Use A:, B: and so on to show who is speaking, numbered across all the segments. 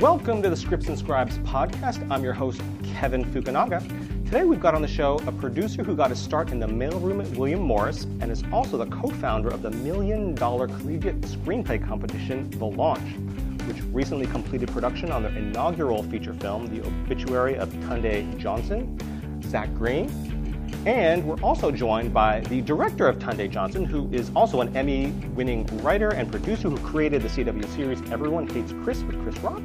A: Welcome to the Scripts and Scribes podcast. I'm your host, Kevin Fukunaga. Today we've got on the show a producer who got his start in the mailroom at William Morris and is also the co-founder of the Million Dollar Collegiate Screenplay Competition, The Launch, which recently completed production on their inaugural feature film, The Obituary of Tunde Johnson, Zach Green. And we're also joined by the director of Tunde Johnson, who is also an Emmy winning writer and producer who created the CW series Everyone Hates Chris with Chris Rock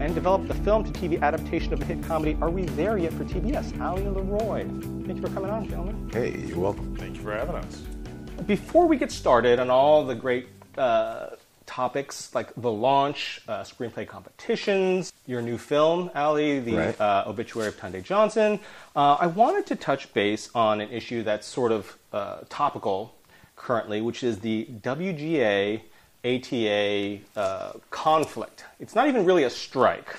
A: and developed the film to TV adaptation of the hit comedy Are We There Yet for TBS, Ali LeRoi. Thank you for coming on, gentlemen.
B: Hey, you're welcome.
C: Thank you for having us.
A: Before we get started on all the great uh, topics like the launch, uh, screenplay competitions, your new film, Ali, the
B: Right.
A: uh, obituary of Tunde Johnson, uh, I wanted to touch base on an issue that's sort of uh, topical currently, which is the WGA ATA uh, conflict. It's not even really a strike.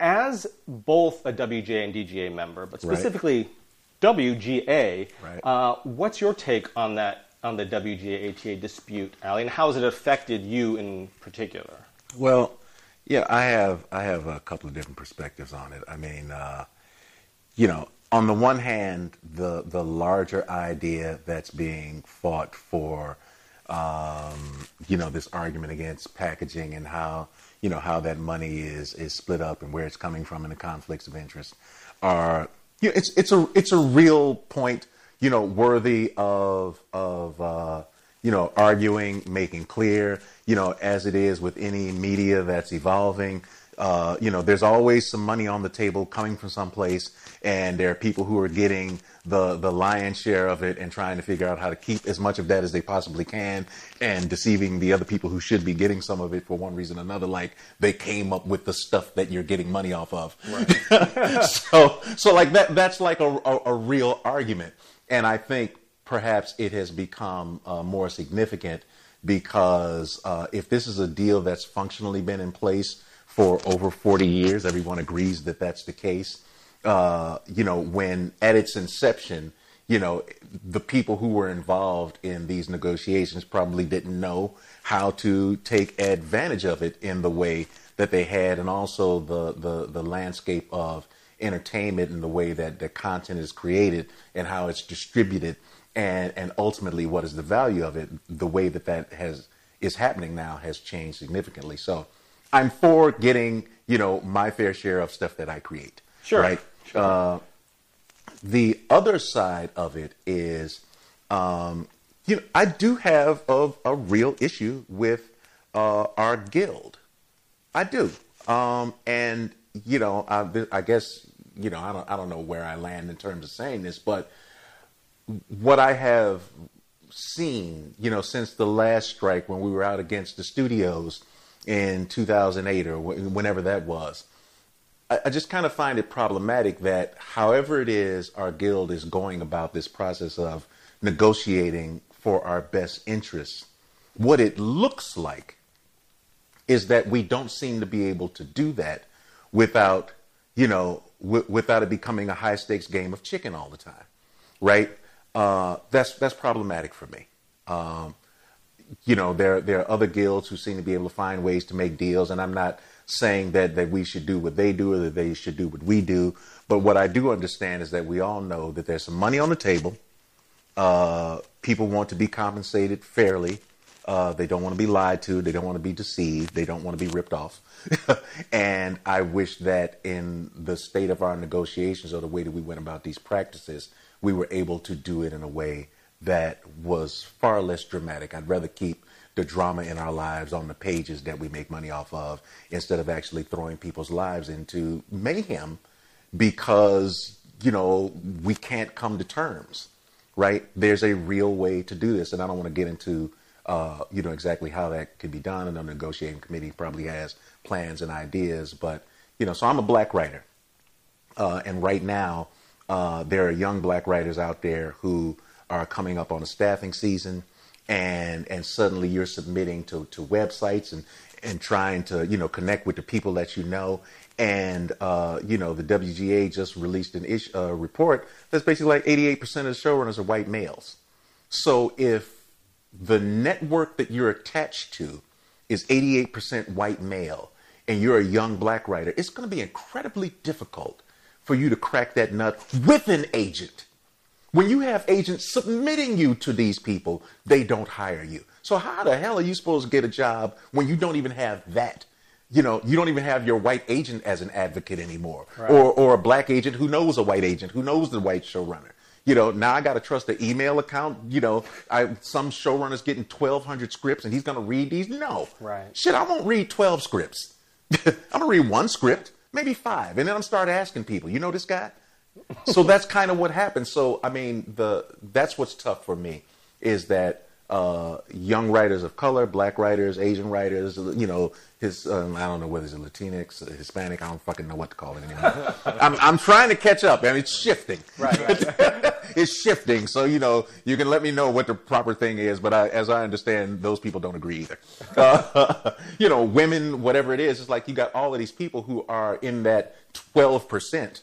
A: As both a WGA and DGA member, but
B: Right.
A: specifically WGA,
B: Right.
A: uh, what's your take on that on the WGA ATA dispute, Ali, and how has it affected you in particular?
B: Well, yeah, I have I have a couple of different perspectives on it. I mean, uh, you know, on the one hand, the the larger idea that's being fought for, um, you know, this argument against packaging and how you know how that money is is split up and where it's coming from and the conflicts of interest are you know, it's it's a it's a real point you know worthy of of uh, you know arguing making clear you know as it is with any media that's evolving uh, you know there's always some money on the table coming from someplace and there are people who are getting the the lion's share of it and trying to figure out how to keep as much of that as they possibly can and deceiving the other people who should be getting some of it for one reason or another. Like they came up with the stuff that you're getting money off of. So so like that that's like a, a, a real argument. And i think perhaps it has become uh, more significant because uh, if this is a deal that's functionally been in place for over 40 years everyone agrees that that's the case uh, you know when at its inception you know the people who were involved in these negotiations probably didn't know how to take advantage of it in the way that they had and also the the, the landscape of entertainment and the way that the content is created and how it's distributed and and ultimately what is the value of it the way that that has is happening now has changed significantly so i'm for getting you know my fair share of stuff that i create
A: Sure.
B: right uh, the other side of it is, um, you know, I do have a, a real issue with uh, our guild. I do, um, and you know, I, I guess you know, I don't, I don't know where I land in terms of saying this, but what I have seen, you know, since the last strike when we were out against the studios in 2008 or wh- whenever that was, I, I just kind of find it problematic that however it is our guild is going about this process of negotiating for our best interests, what it looks like is that we don't seem to be able to do that without, you know, w- without it becoming a high stakes game of chicken all the time, right? Uh, that's that's problematic for me. Um, you know, there there are other guilds who seem to be able to find ways to make deals, and I'm not saying that that we should do what they do or that they should do what we do. But what I do understand is that we all know that there's some money on the table. Uh, people want to be compensated fairly. Uh, they don't want to be lied to. They don't want to be deceived. They don't want to be ripped off. and I wish that in the state of our negotiations or the way that we went about these practices, we were able to do it in a way that was far less dramatic. I'd rather keep the drama in our lives on the pages that we make money off of instead of actually throwing people's lives into mayhem because, you know, we can't come to terms, right? There's a real way to do this. And I don't want to get into, uh, you know, exactly how that could be done. And the negotiating committee probably has plans and ideas. But, you know, so I'm a black writer. Uh, and right now, uh, there are young black writers out there who are coming up on a staffing season, and and suddenly you're submitting to, to websites and and trying to you know connect with the people that you know. And uh, you know the WGA just released an ish, uh, report that's basically like 88% of the showrunners are white males. So if the network that you're attached to is 88% white male, and you're a young black writer, it's going to be incredibly difficult for you to crack that nut with an agent. When you have agents submitting you to these people, they don't hire you. So how the hell are you supposed to get a job when you don't even have that? You know, you don't even have your white agent as an advocate anymore,
A: Right.
B: or or a black agent who knows a white agent who knows the white showrunner. You know, now I got to trust the email account. You know, I some showrunner's getting twelve hundred scripts and he's going to read these. No,
A: Right.
B: Shit, I won't read twelve scripts. I'm gonna read one script, maybe five, and then I'm start asking people. You know this guy? So that's kind of what happens. So I mean, the that's what's tough for me is that uh, young writers of color, black writers, Asian writers, you know, his um, I don't know whether he's a Latinx, Hispanic, I don't fucking know what to call it anymore. I'm I'm trying to catch up, and it's shifting.
A: Right, right.
B: it's shifting. So you know, you can let me know what the proper thing is, but I, as I understand, those people don't agree either. Uh, you know, women, whatever it is, it's like you got all of these people who are in that twelve percent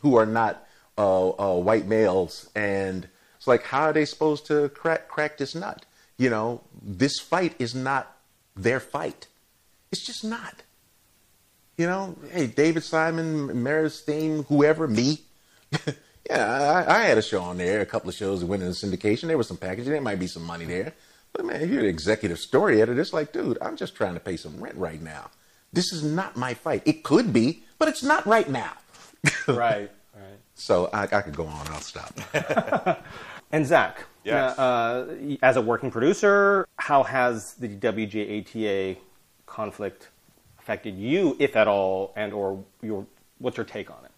B: who are not uh, uh, white males, and it's like, how are they supposed to crack crack this nut? You know, this fight is not their fight. It's just not. You know, hey, David Simon, Meredith Stiehm, whoever, me. yeah, I, I had a show on there, a couple of shows that went into syndication. There was some packaging, there might be some money there. But man, if you're an executive story editor, it's like, dude, I'm just trying to pay some rent right now. This is not my fight. It could be, but it's not right now.
A: Right, right.
B: So I, I could go on. I'll stop.
A: And Zach,
C: Yes.
A: uh, as a working producer, how has the WGA ATA conflict affected you, if at all, and or your what's your take on it?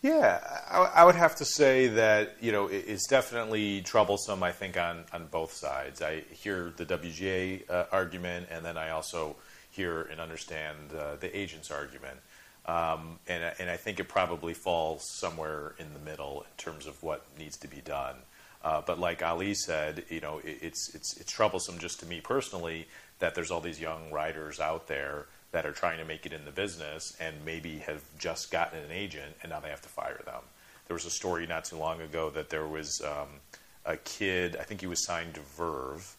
C: Yeah, I, I would have to say that you know it, it's definitely troublesome. I think on on both sides. I hear the WGA uh, argument, and then I also hear and understand uh, the agent's argument. Um, and I- and I think it probably falls somewhere in the middle in terms of what needs to be done. Uh, but like Ali said, you know, it, it's it's it's troublesome just to me personally that there's all these young writers out there that are trying to make it in the business and maybe have just gotten an agent and now they have to fire them. There was a story not too long ago that there was um, a kid, I think he was signed to Verve,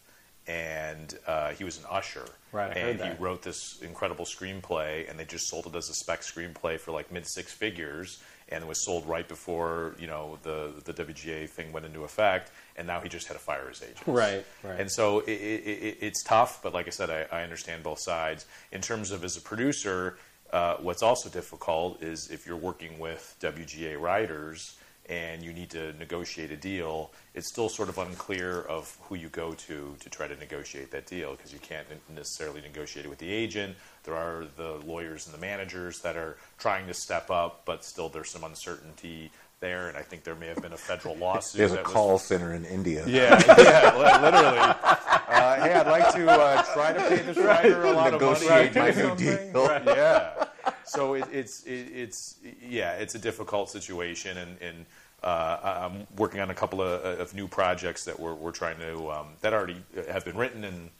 C: and uh, he was an usher.
A: Right, I heard
C: and
A: that.
C: he wrote this incredible screenplay, and they just sold it as a spec screenplay for like mid six figures, and it was sold right before you know the the WGA thing went into effect, and now he just had to fire his agent.
A: Right, right.
C: And so it, it, it, it's tough, but like I said, I, I understand both sides. In terms of as a producer, uh, what's also difficult is if you're working with WGA writers and you need to negotiate a deal, it's still sort of unclear of who you go to to try to negotiate that deal because you can't necessarily negotiate it with the agent. There are the lawyers and the managers that are trying to step up, but still there's some uncertainty there, and I think there may have been a federal lawsuit.
B: There's a
C: that was-
B: call center in India.
C: yeah, yeah, literally. Uh, hey, I'd like to uh, try to pay this writer a lot
B: Negotiate
C: of money.
B: my new deal.
C: Right, Yeah. So it, it's it, it's yeah, it's a difficult situation, and, and I'm working on a couple of, of new projects that we're, we're trying to um, that already have been written, and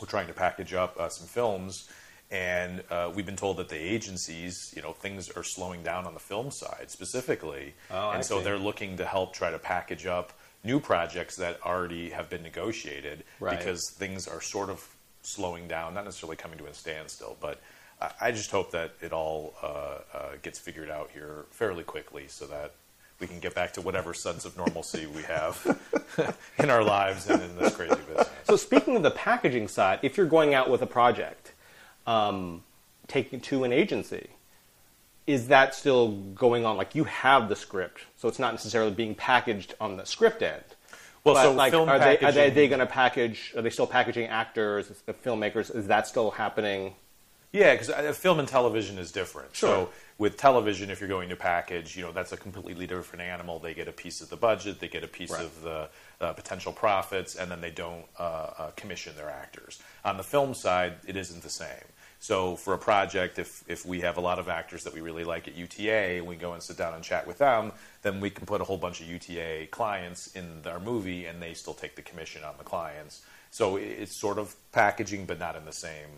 C: we're trying to package up uh, some films. And uh, we've been told that the agencies, you know, things are slowing down on the film side specifically,
A: Oh, I
C: and so
A: see.
C: they're looking to help try to package up new projects that already have been negotiated
A: Right.
C: because things are sort of slowing down, not necessarily coming to a standstill, but I, I just hope that it all uh, uh, gets figured out here fairly quickly so that we can get back to whatever sense of normalcy we have in our lives and in this crazy business.
A: So speaking of the packaging side, if you're going out with a project, um, taking to an agency, is that still going on? Like you have the script, so it's not necessarily being packaged on the script end.
C: Well,
A: But,
C: so
A: like, are they, are they,
C: packaging-
A: they going to package? Are they still packaging actors, the filmmakers? Is that still happening?
C: Yeah, because film and television is different.
A: Sure.
C: So with television, if you're going to package, you know that's a completely different animal. They get a piece of the budget, they get a piece
A: Right.
C: of the uh, potential profits, and then they don't uh, uh, commission their actors. On the film side, it isn't the same. So for a project, if if we have a lot of actors that we really like at UTA, and we go and sit down and chat with them, then we can put a whole bunch of UTA clients in our movie, and they still take the commission on the clients. So it's sort of packaging, but not in the same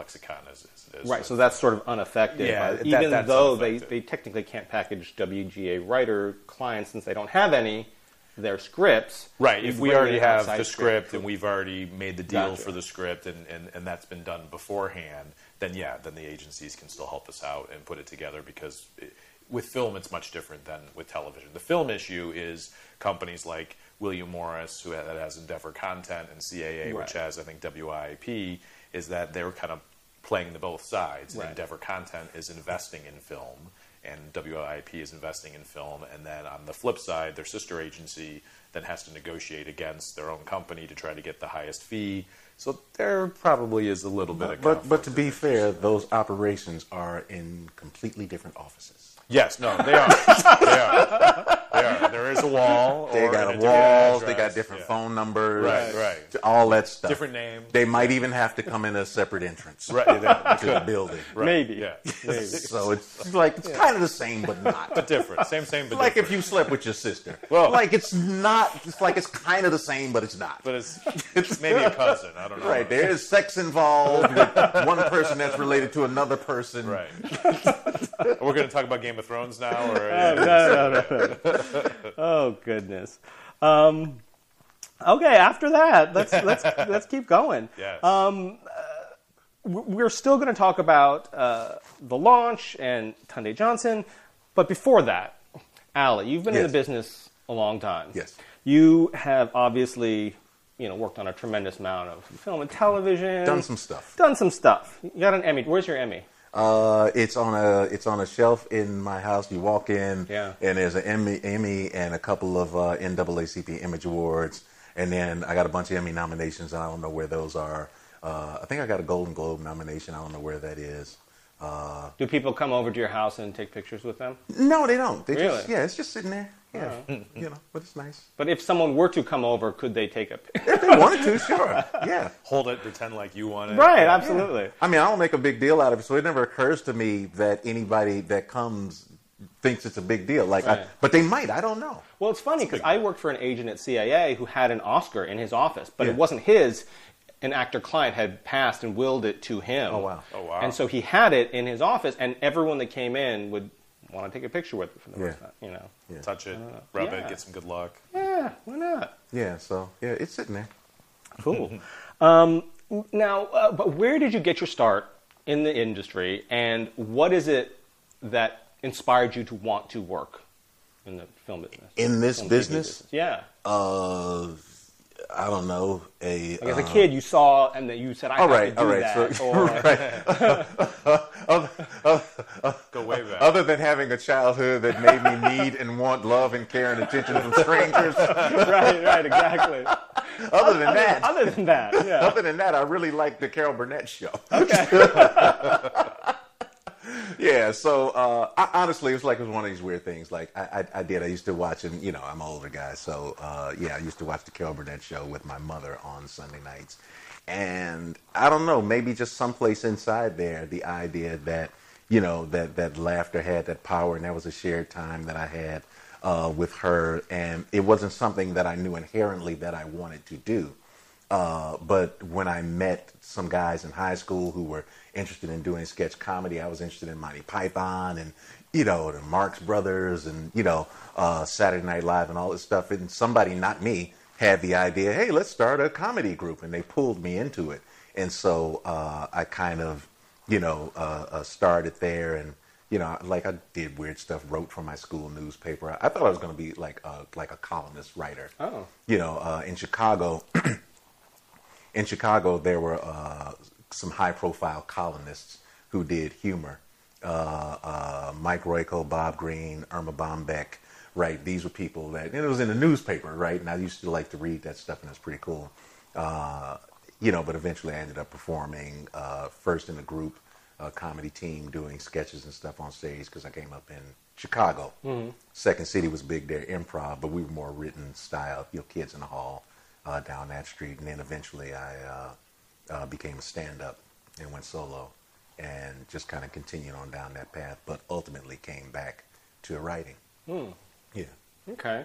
C: lexicon as it is.
A: Right, so that's sort of unaffected.
C: Yeah,
A: by- even though they,
C: unaffected.
A: they technically can't package WGA writer clients since they don't have any, their scripts.
C: Right. If we already have the script and we've already made the deal
A: Gotcha.
C: for the script and, and, and that's been done beforehand, then yeah, then the agencies can still help us out and put it together because it, with film it's much different than with television. The film issue is companies like William Morris, who ha- that has Endeavor Content, and CAA, which has I think WIP, is that they're kind of playing the both sides.
A: Right.
C: Endeavor Content is investing in film, and WIP is investing in film. And then on the flip side, their sister agency then has to negotiate against their own company to try to get the highest fee. So there probably is a little bit of
B: But but to be fair, those operations are in completely different offices.
C: yes, no, they are. they are. They. There is a wall.
B: They got a
C: different
B: walls, they got different
C: Yeah.
B: phone numbers,
C: Right, right.
B: all that stuff.
C: Different names.
B: They might even have to come in a separate entrance
C: Right, yeah,
B: to the building.
C: right,
A: Maybe.
C: Yeah.
A: Maybe.
B: So it's like it's kind of the same, but not.
C: But different. Same, same, but
B: like
C: different.
B: if you slept with your sister.
C: Well-
B: like it's not. It's like it's kind of the same, but it's not.
C: But it's, it's maybe a cousin. I don't know.
B: right, there is sex involved with one person that's related to another person.
C: Right. We're going to talk about Game of Thrones now, or
A: no, no, no, no. oh goodness. Um, okay, after that, let's let's let's keep going.
C: yes.
A: W- We're still going to talk about uh, the launch and Tunde Johnson, but before that, Ali, you've been in the business a long time.
B: Yes.
A: You have obviously, you know, worked on a tremendous amount of film and television.
B: Done some stuff.
A: Done some stuff. You got an Emmy. Where's your Emmy?
B: Uh, it's on a it's on a shelf in my house. You walk in,
A: Yeah.
B: and there's an Emmy, Emmy and a couple of uh, NAACP Image Awards, and then I got a bunch of Emmy nominations, and I don't know where those are. Uh, I think I got a Golden Globe nomination. I don't know where that is. Uh,
A: Do people come over to your house and take pictures with them?
B: no, they don't. They
A: Really?
B: just yeah, it's just sitting there. Yeah, you know, but it's nice.
A: But if someone were to come over, could they take a picture?
B: If they wanted to, sure. Yeah.
C: Hold it, pretend like you want it.
A: right,
C: Yeah.
A: absolutely.
B: I mean, I don't make a big deal out of it, so it never occurs to me that anybody that comes thinks it's a big deal. Like,
A: Right.
B: I, but they might. I don't know.
A: Well, it's funny because I worked for an agent at CAA who had an Oscar in his office, but
B: Yeah.
A: it wasn't his. An actor client had passed and willed it to him.
B: Oh, wow.
C: Oh, wow.
A: And so he had it in his office, and everyone that came in would want to take a picture with it for the
B: Yeah.
A: first time. You know.
B: Yeah.
C: Touch it, rub
A: Yeah.
C: it, get some good luck.
A: Yeah, why not?
B: Yeah. So yeah, it's sitting there.
A: Cool. um, now, uh, but where did you get your start in the industry, and what is it that inspired you to want to work in the film business?
B: In this
A: Film, TV
B: business?
A: Yeah.
B: Uh, I don't know. A
A: Like as a
B: uh,
A: kid, you saw and then you said, "I
B: All
A: have
B: right,
A: to do
B: all right.
A: that."
B: So,
A: or,
B: right.
C: Go way back.
B: Other than having a childhood that made me need and want love and care and attention from strangers,
A: right, right, exactly.
B: other than that,
A: Other than that, yeah.
B: other than that, I really like the Carol Burnett show.
A: Okay.
B: Yeah, so uh, I, honestly, it was like it was one of these weird things. Like I, I, I did. I used to watch, and you know, I'm an older guy, so uh, yeah, I used to watch the Carol Burnett show with my mother on Sunday nights. And I don't know, maybe just someplace inside there, the idea that you know that that laughter had that power, and that was a shared time that I had uh, with her, and it wasn't something that I knew inherently that I wanted to do. Uh, but when I met some guys in high school who were interested in doing sketch comedy, I was interested in Monty Python and, you know, the Marx Brothers and, you know, uh, Saturday Night Live and all this stuff. And somebody, not me, had the idea, hey, let's start a comedy group. And they pulled me into it. And so uh, I kind of, you know, uh, uh, started there and, you know, like I did weird stuff, wrote for my school newspaper. I thought I was going to be like a, like a columnist writer.
A: Oh.
B: You know, uh, in Chicago, in Chicago, there were uh, some high-profile columnists who did humor. Uh, uh, Mike Royko, Bob Greene, Erma Bombeck, right? These were people that, and it was in the newspaper, right? And I used to like to read that stuff, and it was pretty cool. Uh, you know, but eventually I ended up performing uh, first in a group uh, comedy team doing sketches and stuff on stage because I came up in Chicago. Second City was big there, improv, but we were more written style, you know, kids in the hall uh, down that street. And then eventually I uh, became a stand up and went solo and just kind of continued on down that path, but ultimately came back to writing. Yeah.
A: Okay.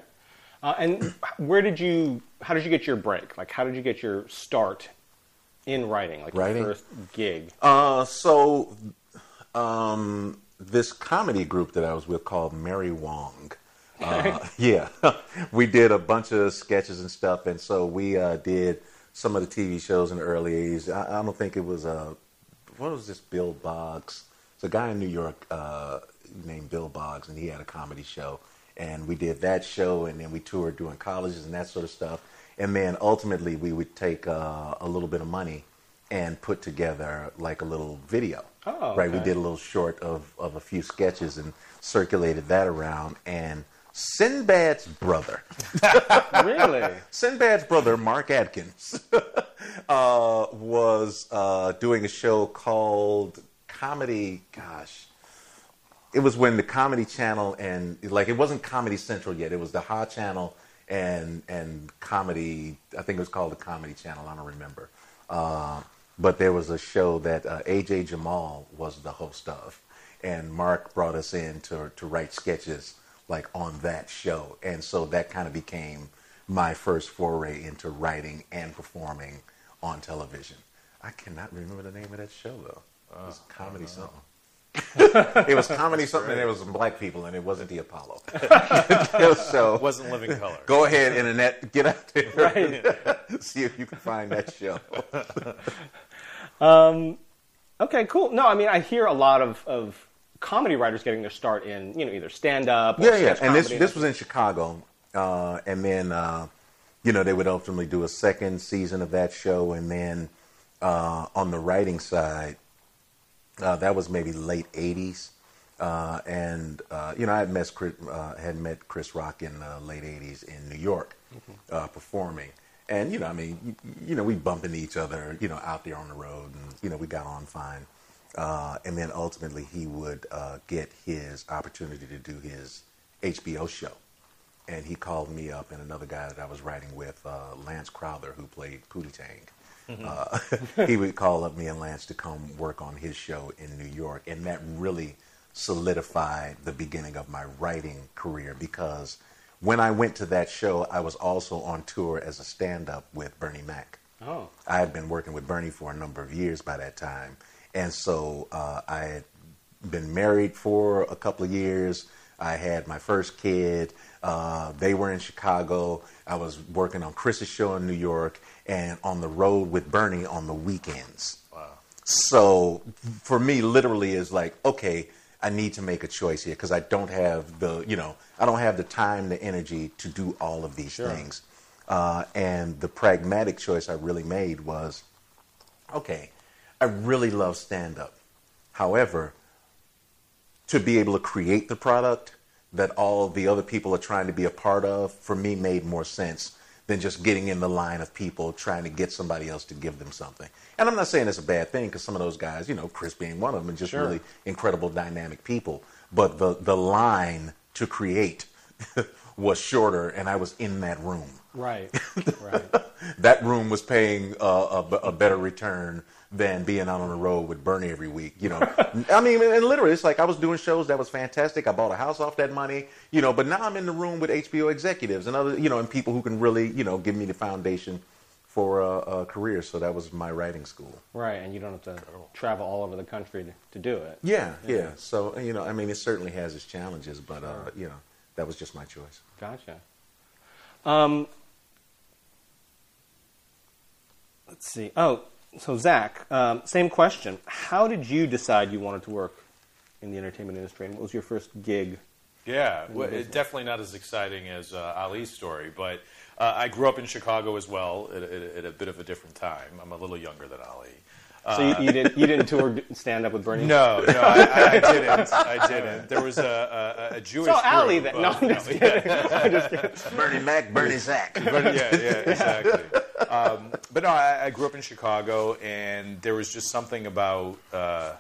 A: Uh, and where did you? How did you get your break? Like, how did you get your start in writing? Like
B: Writing?
A: your first gig?
B: Uh, so um, this comedy group that I was with called Mary Wong. Uh, Uh, yeah, we did a bunch of sketches and stuff, and so we uh, did some of the TV shows in the early '80s. I, I don't think it was uh, what was this Bill Boggs? It's a guy in New York uh, named Bill Boggs, and he had a comedy show, and we did that show, and then we toured doing colleges and that sort of stuff, and then ultimately we would take uh, a little bit of money and put together like a little video.
A: Oh,
B: right. We did a little short of, of a few sketches and circulated that around. And Sinbad's brother,
A: really?
B: Sinbad's brother, Mark Adkins, uh, was uh, doing a show called Comedy. Gosh, it was when the Comedy Channel and like it wasn't Comedy Central yet. It was the Ha Channel and and Comedy. I think it was called the Comedy Channel. I don't remember. Uh, but there was a show that uh, AJ Jamal was the host of, and Mark brought us in to to write sketches like on that show, and so that kind of became my first foray into writing and performing on television. I cannot remember the name of that show though. It was ah, comedy something. it was comedy something, and it was some black people, and it wasn't the Apollo. so
C: Wasn't living color.
B: go ahead, internet, get out there, see if you can find that show.
A: Um, okay, cool. No, I mean, I hear a lot of, of comedy writers getting their start in, you know, either stand up
B: Yeah, yeah. And this this was in Chicago, uh, and then uh, you know they would ultimately do a second season of that show, and then uh, on the writing side, uh, that was maybe late '80s, uh, and uh, you know I had met Chris, uh, had met Chris Rock in the late '80s in New York, uh, performing. And you know, I mean, you, you know, we bumped into each other, you know, out there on the road, and you know, we got on fine. Uh, and then ultimately, he would uh, get his opportunity to do his HBO show, and he called me up and another guy that I was writing with, uh, Lance Crouther, who played Pootie Tang. Uh, he would call up me and Lance to come work on his show in New York, and that really solidified the beginning of my writing career because when I went to that show, I was also on tour as a stand-up with Bernie Mac.
A: Oh.
B: I had been working with Bernie for a number of years by that time, and so uh, I had been married for a couple of years. I had my first kid. Uh, they were in Chicago. I was working on Chris's show in New York, and on the road with Bernie on the weekends.
C: Wow.
B: So for me, literally, is like, okay, I need to make a choice here because I don't have the, you know, I don't have the time, the energy to do all of these things. Uh, and the pragmatic choice I really made was, okay, I really love stand up. However, to be able to create the product that all the other people are trying to be a part of, for me, made more sense than just getting in the line of people trying to get somebody else to give them something. And I'm not saying it's a bad thing because some of those guys, you know, Chris being one of them, are just
A: Sure.
B: really incredible, dynamic people. But the the line to create was shorter, and I was in that room
A: Right. Right.
B: that room was paying uh, a, a better return than being out on the road with Bernie every week. You know, I mean, and literally, it's like I was doing shows that was fantastic. I bought a house off that money, you know. But now I'm in the room with HBO executives and other, you know, and people who can really, you know, give me the foundation for a, a career. So that was my writing school.
A: right. And you don't have to travel all over the country to, to do it.
B: Yeah, yeah. So you know, I mean, it certainly has its challenges, but uh, you know, that was just my choice.
A: Gotcha. Um, let's see. Oh, so Zach, um, same question. How did you decide you wanted to work in the entertainment industry, and what was your first gig?
C: Yeah, well, it, definitely not as exciting as uh, Ali's story, but uh, I grew up in Chicago as well at, at, at a bit of a different time. I'm a little younger than Ali.
A: So you, you didn't you didn't tour stand up with Bernie?
C: No, no, I, I, I didn't. I didn't. There was a, a, a Jewish.
A: So Ali
C: group
A: then? No, I'm just kidding. I'm just kidding.
B: Bernie Mac, Bernie Zach.
C: But yeah, yeah, exactly. Um, but no, I, I grew up in Chicago, and there was just something about uh,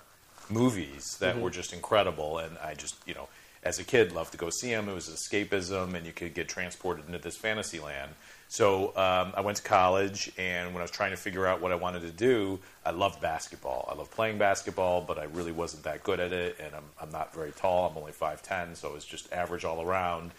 C: movies that were just incredible, and I just, you know, as a kid, loved to go see them. It was escapism, and you could get transported into this fantasy land. So um, I went to college, and when I was trying to figure out what I wanted to do, I loved basketball. I loved playing basketball, but I really wasn't that good at it, and I'm, I'm not very tall. I'm only 5'10", so it was just average all around.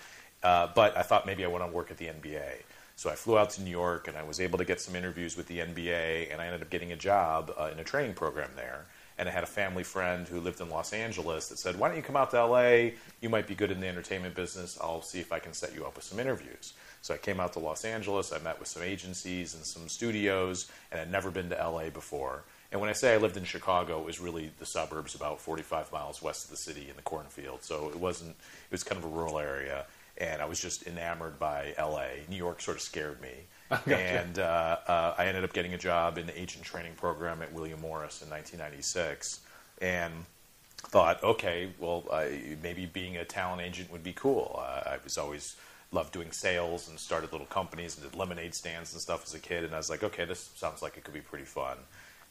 C: Uh, but I thought maybe I want to work at the NBA. So I flew out to New York, and I was able to get some interviews with the NBA, and I ended up getting a job uh, in a training program there. and I had a family friend who lived in Los Angeles that said, "Why don't you come out to LA? You might be good in the entertainment business. I'll see if I can set you up with some interviews." So I came out to Los Angeles. I met with some agencies and some studios, and I'd never been to LA before. And when I say I lived in Chicago, it was really the suburbs, about 45 miles west of the city in the cornfield. So it wasn't. It was kind of a rural area, and I was just enamored by LA. New York sort of scared me. And uh, uh, I ended up getting a job in the agent training program at William Morris in 1996, and thought, okay, well, I, maybe being a talent agent would be cool. Uh, I was always loved doing sales and started little companies and did lemonade stands and stuff as a kid. And I was like, okay, this sounds like it could be pretty fun.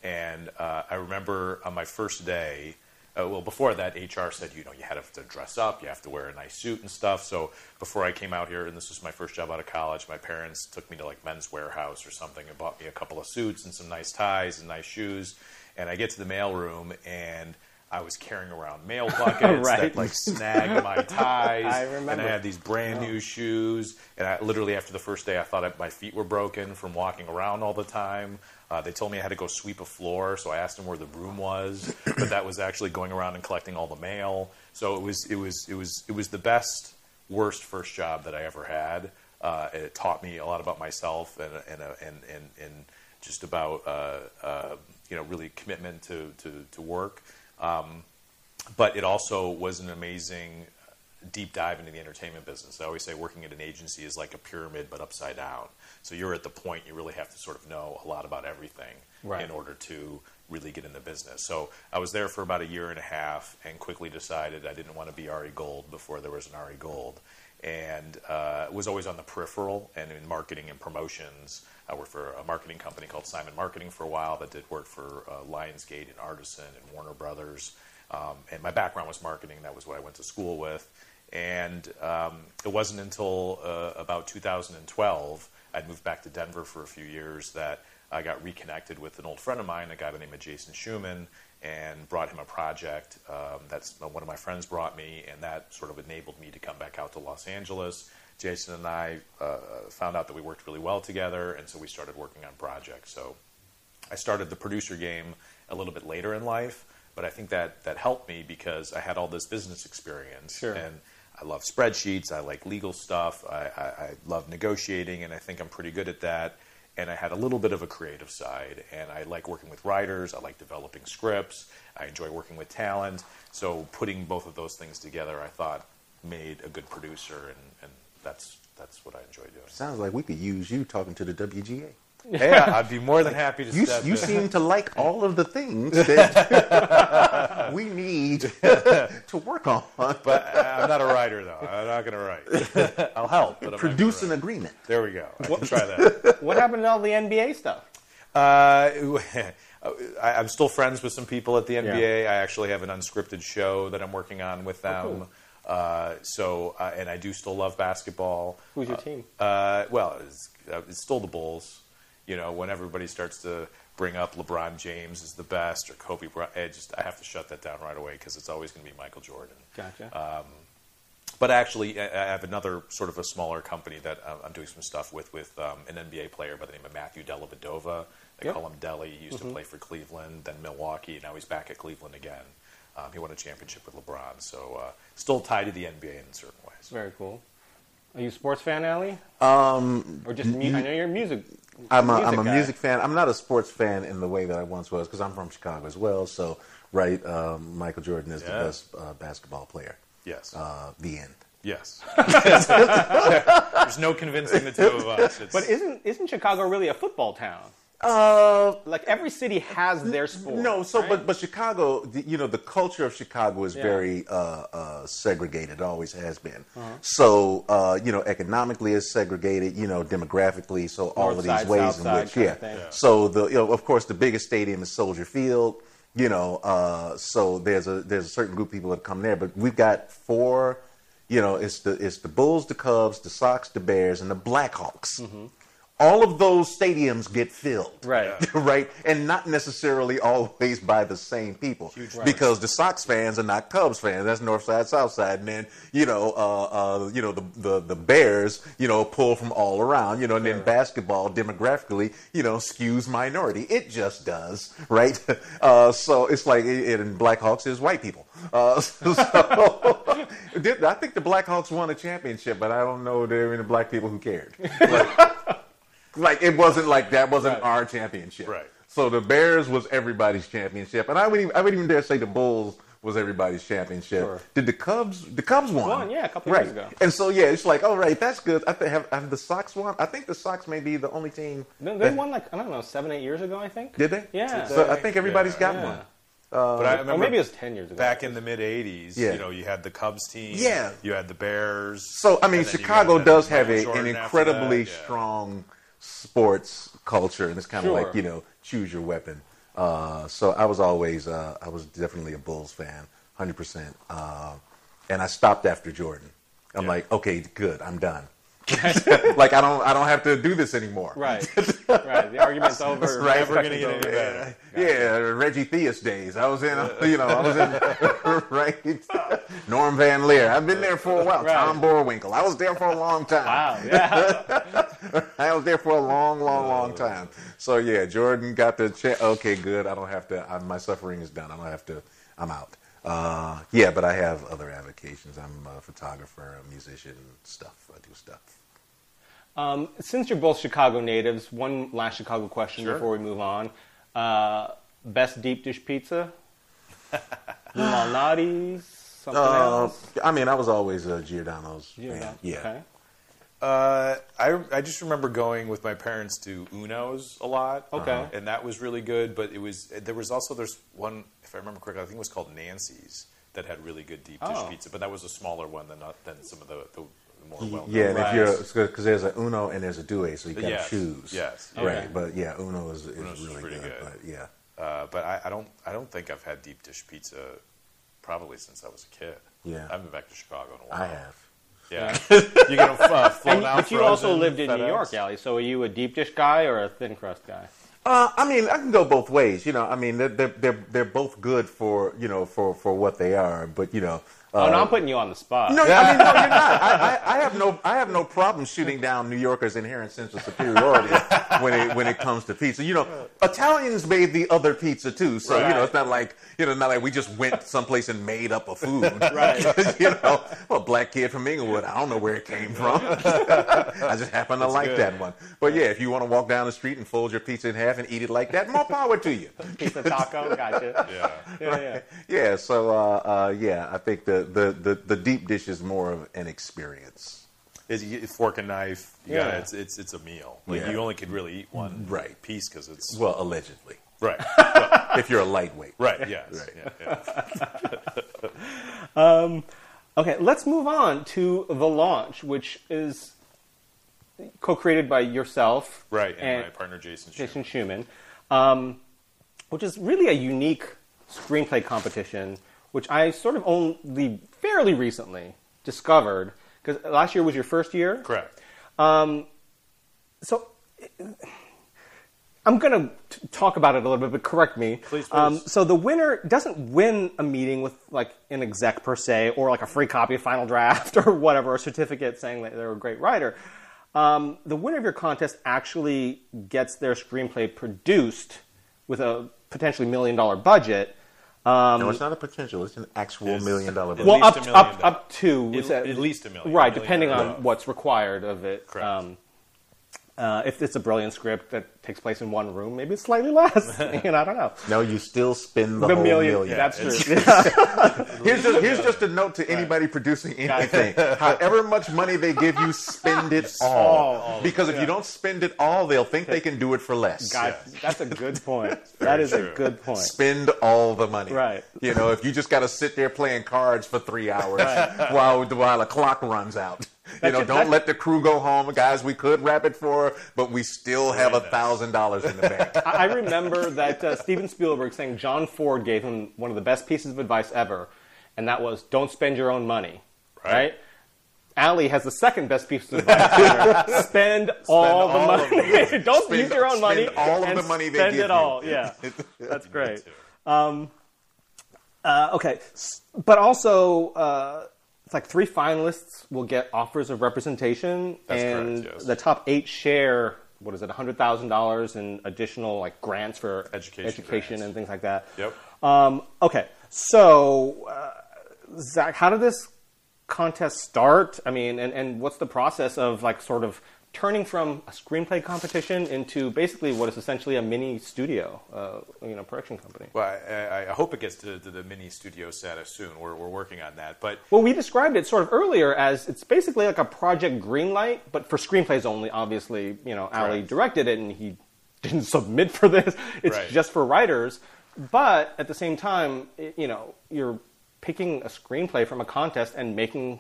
C: And uh, I remember on my first day, uh, well, before that, HR said, you know, you had to dress up, you have to wear a nice suit and stuff. So before I came out here, and this was my first job out of college, my parents took me to like Men's Wearhouse or something and bought me a couple of suits and some nice ties and nice shoes. And I get to the mailroom and I was carrying around mail buckets
A: Right.
C: that like snagged my ties.
A: I remember.
C: And I had these brand new shoes. And I literally after the first day, I thought I, my feet were broken from walking around all the time. Uh, they told me I had to go sweep a floor, so I asked them where the broom was, but that was actually going around and collecting all the mail. So it was it was it was it was the best worst first job that I ever had. Uh, it taught me a lot about myself and and uh, and and, and just about uh, uh, you know really commitment to to, to work. Um, but it also was an amazing deep dive into the entertainment business. I always say working at an agency is like a pyramid, but upside down. So you're at the point you really have to sort of know a lot about everything
A: Right.
C: in order to really get in the business. So I was there for about a year and a half, and quickly decided I didn't want to be Ari Gold before there was an Ari Gold, and uh, was always on the peripheral and in marketing and promotions. I worked for a marketing company called Simon Marketing for a while that did work for uh, Lionsgate and Artisan and Warner Brothers. Um, and my background was marketing. That was what I went to school with. And um, it wasn't until uh, about 2012, I'd moved back to Denver for a few years, that I got reconnected with an old friend of mine, a guy by the name of Jason Shuman, and brought him a project. Um, that's one of my friends brought me, and that sort of enabled me to come back out to Los Angeles. Jason and I uh, found out that we worked really well together, and so we started working on projects. So I started the producer game a little bit later in life, but I think that that helped me because I had all this business experience,
A: Sure.
C: and I love spreadsheets. I like legal stuff. I, I, I love negotiating, and I think I'm pretty good at that. And I had a little bit of a creative side, and I like working with writers. I like developing scripts. I enjoy working with talent. So putting both of those things together, I thought made a good producer, and, and that's that's what I enjoy doing.
B: Sounds like we could use you talking to the WGA.
C: yeah, I'd be more than happy to.
B: You,
C: step
B: you
C: in.
B: seem to like all of the things that we need to work on.
C: But I'm not a writer, though. I'm not going to write. I'll help, but I'm
B: Produce an agreement.
C: There we go. I can try that.
A: What happened to all the NBA stuff?
C: Uh, I, I'm still friends with some people at the NBA. I actually have an unscripted show that I'm working on with them.
A: cool.
C: Uh, so, uh, and I do still love basketball.
A: Who's your team?
C: Uh, well, it's, uh, it's still the Bulls. You know, when everybody starts to bring up LeBron James is the best or Kobe Bryant, I just I have to shut that down right away because it's always going to be Michael Jordan.
A: Gotcha.
C: But actually, I have another sort of a smaller company that um, I'm doing some stuff with, with um, an NBA player by the name of Matthew Dellavedova. They
A: Yep.
C: call him Delly. He used to play for Cleveland, then Milwaukee. and Now he's back at Cleveland again. Um, he won a championship with LeBron, so uh, still tied to the NBA in certain ways.
A: Very cool. Are you a sports fan, Ali? Um, or just mu- I know you're a music.
B: I'm a, I'm a
A: guy.
B: music fan. I'm not a sports fan in the way that I once was because I'm from Chicago as well. So, right, um, Michael Jordan is
C: Yeah.
B: the best uh, basketball player.
C: Yes.
B: Uh, the end.
C: yes. There's no convincing the two of us. It's,
A: But isn't isn't Chicago really a football town?
B: Uh,
A: Like every city has their sport.
B: no, so
A: right?
B: but but Chicago, the, you know, the culture of Chicago is
A: Yeah.
B: very uh, uh, segregated. Always has been.
A: Uh-huh.
B: So uh, you know, economically is segregated. You know, demographically. So all
A: North
B: of
A: side,
B: these ways in which, yeah.
A: Yeah.
B: So the you know, of course, the biggest stadium is Soldier Field. You know, uh, so there's a there's a certain group of people that come there, but we've got four. You know, it's the it's the Bulls, the Cubs, the Sox, the Bears, and the Blackhawks.
A: Mm-hmm.
B: All of those stadiums get filled.
A: Right.
B: right. And not necessarily always by the same people.
C: Right.
B: Because the Sox fans are not Cubs fans. That's North Side, South Side. And then, you know, uh, uh, you know, the, the, the Bears, you know, pull from all around, you know, and then basketball demographically, you know, skews minority. It just does. Right. Uh, so it's like, it, and Blackhawks is white people. Uh, so, did- I think the Blackhawks won a championship, but I don't know there were any black people who cared. Like, like it wasn't like that wasn't
A: Right.
B: our championship.
C: Right.
B: So the Bears was everybody's championship, and I would even, I would even dare say the Bulls was everybody's championship.
A: Sure.
B: Did the Cubs? The Cubs won.
A: Won, yeah, a couple
B: right.
A: years ago.
B: And so yeah, it's like, all right, that's good. I think have, have the Sox won. I think the Sox may be the only team.
A: No, they
B: that-
A: won like I don't know seven, eight years ago. I think.
B: Did they?
A: Yeah.
B: So I think everybody's
C: Yeah.
B: got
A: Yeah.
B: one.
C: but I remember
A: Or maybe it was ten years ago.
C: back in the mid '80s.
B: Yeah.
C: You know, you had the Cubs team.
B: Yeah.
C: You had the Bears.
B: So I mean,
C: and then you
B: Chicago
C: uh,
B: does have a, an incredibly
C: that, yeah.
B: strong sports culture, and it's kind of
A: Sure.
B: like you know, choose your weapon. Uh, so I was always, uh, I was definitely a Bulls fan, hundred percent. Uh, and I stopped after Jordan. I'm
C: Yeah.
B: like, okay, good, I'm done. like I don't, I don't have to do this anymore.
A: Right. right. The argument's over.
B: Right.
C: Never gonna get any better.
B: Yeah, Reggie Theus days. I was in, you know, I was in, right? Norm Van Lier. I've been there for a while.
A: Right.
B: Tom Boerwinkle. I was there for a long time.
A: Wow. Yeah.
B: I was there for a long, long, oh. long time. So yeah, Jordan got the cha- okay, good. I don't have to. I, my suffering is done. I don't have to. I'm out. Uh, yeah, but I have other avocations. I'm a photographer, a musician, stuff. I do stuff.
A: Um, since you're both Chicago natives, one last Chicago question
C: Sure.
A: before we move on. Uh, best deep dish pizza? Malnati's? Something
B: Uh,
A: else?
B: I mean, I was always a Giordano's
A: Yeah.
B: fan. Yeah.
A: Okay.
C: Uh, I I just remember going with my parents to Uno's a lot.
A: Okay.
C: Uh, and that was really good. But it was there was also there's one if I remember correctly I think it was called Nancy's that had really good deep dish
A: Oh.
C: pizza. But that was a smaller one than uh, than some of the, the more well known.
B: Yeah, and
A: Right.
B: if you're because there's a Uno and there's a Due, so you got to
C: Yes,
B: choose.
C: yes.
B: Right.
A: Okay.
B: But yeah, Uno is, is
C: Uno's
B: really
C: pretty
B: good,
C: good.
B: But yeah.
C: Uh, but I, I don't I don't think I've had deep dish pizza probably since I was a kid.
B: Yeah.
C: I haven't been back to Chicago in a while.
B: I have.
C: Yeah, you get them uh, flown
A: And,
C: out.
A: but you also lived in New York, Ali. So are you a deep dish guy or a thin crust guy?
B: Uh, I mean, I can go both ways. You know, I mean, they're they're they're, they're both good for you know for for what they are. But you know.
A: Oh,
B: uh,
A: no, I'm putting you on the spot.
B: No, I mean, no, you're not. I, I, I have no, I have no problem shooting down New Yorkers' inherent sense of superiority when it when it comes to pizza. You know, Italians made the other pizza too, so you know it's not like you know, not like we just went someplace and made up a food.
A: Right.
B: you know, well, black kid from Englewood, I don't know where it came from. I just happen to like
C: good.
B: that one. But yeah, if you want to walk down the street and fold your pizza in half and eat it like that, more power to you.
A: Pizza taco, gotcha.
C: Yeah.
A: Yeah, yeah.
B: Yeah, so uh, uh, yeah, I think the, the, the, the deep dish is more of an experience.
C: It's, you fork and knife. You
A: Yeah.
C: it's, it's it's a meal. Like
B: Yeah.
C: you only could really eat one
B: Right.
C: piece because it's
B: Well, allegedly,
C: right,
B: if you're a lightweight.
C: right, yes,
B: Right.
C: Yeah, yeah.
A: Okay, let's move on to the launch, which is co-created by yourself,
C: right. And, my partner Jason.
A: Jason
C: Shuman.
A: Shuman, um, which is really a unique screenplay competition, which I sort of only fairly recently discovered because last year was your first year.
C: Correct.
A: So I'm going to talk about it a little bit, but correct me.
C: Please,
A: Um, so the winner doesn't win a meeting with like an exec per se, or like a free copy of Final Draft or whatever, a certificate saying that they're a great writer. Um, the winner of your contest actually gets their screenplay produced with a potentially million dollar budget.
B: No, it's not a potential; it's an actual
C: It's-
B: million dollar
C: at
B: budget.
A: Well, up up up to
C: At- at least a million.
A: right?
C: A million
A: depending
C: or
A: on
C: above.
A: what's required of it.
C: Correct.
A: Um, uh, if it's a brilliant script that takes place in one room, maybe it's slightly less. you know, I don't know.
B: no, you still spend the,
A: The
B: whole
A: million,
B: million.
A: that's true. Yeah.
B: Here's just, here's just a note to anybody producing anything. However much money they give you, spend it all.
A: all.
B: Because if you don't spend it all, they'll think they can do it for less.
A: God, that's a good point. That is
C: true.
A: a good point.
B: Spend all the money.
A: Right.
B: You know, if you just got to sit there playing cards for three hours while while the clock runs out. You know, don't let the crew go home, guys. We could wrap it for, but we still have a thousand dollars in the bank.
A: I remember that uh, Steven Spielberg saying John Ford gave him one of the best pieces of advice ever, and that was don't spend your own money, right?
C: Right.
A: Ali has the second best piece of advice. here. spend, all the
B: all of
A: money. Don't
B: Spend-
A: use your own money.
B: spend all of the money they
A: spend
B: give
A: it
B: you.
A: all. Yeah, that's great.
C: too.
A: Uh, okay, but also, uh, it's like three finalists will get offers of representation,
C: That's
A: and
C: correct, yes.
A: the top eight share what is it, hundred thousand dollars in additional like grants for
C: Education
A: education
C: grants.
A: and things like that.
C: Yep.
A: Um, okay, so uh, Zach, how did this contest start? I mean, and, and what's the process of like sort of turning from a screenplay competition into basically what is essentially a mini studio, uh, you know, production company?
C: Well, I, I hope it gets to, to the mini studio status soon. We're, we're working on that. But
A: Well, we described it sort of earlier as it's basically like a Project Greenlight, but for screenplays only. Obviously, you know, Ali
C: Correct.
A: directed it and he didn't submit for this. It's
C: Right.
A: just for writers. But at the same time, you know, you're picking a screenplay from a contest and making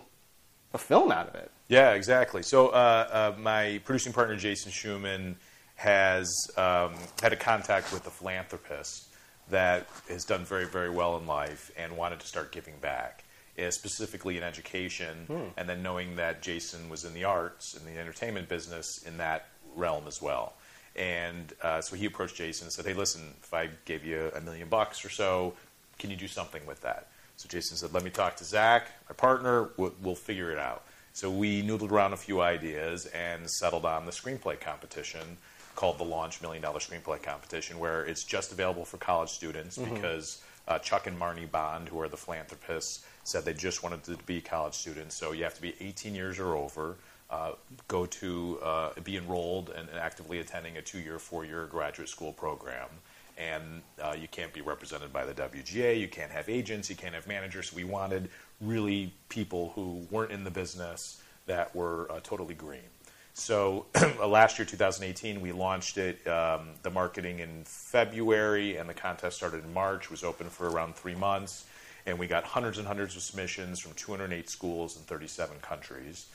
A: a film out of it.
C: Yeah, exactly. So uh, uh, my producing partner Jason Shuman has um, had a contact with a philanthropist that has done very, very well in life and wanted to start giving back, uh, specifically in education. And then knowing that Jason was in the arts and the entertainment business in that realm as well. And uh, so he approached Jason and said, "Hey, listen, if I gave you a million bucks or so, can you do something with that?" So Jason said, "Let me talk to Zach, my partner. We'll, we'll figure it out." So we noodled around a few ideas and settled on the screenplay competition called the Launch Million Dollar Screenplay Competition, where it's just available for college students because uh, Chuck and Marnie Bond, who are the philanthropists, said they just wanted to be college students. So you have to be 18 years or over, uh, go to uh, be enrolled and, and actively attending a two-year, four-year graduate school program. And uh, you can't be represented by the WGA. You can't have agents. You can't have managers. We wanted really people who weren't in the business that were uh, totally green. So last year, 2018, we launched it, um, the marketing in February, and the contest started in March, was open for around three months, and we got hundreds and hundreds of submissions from 208 schools in 37 countries.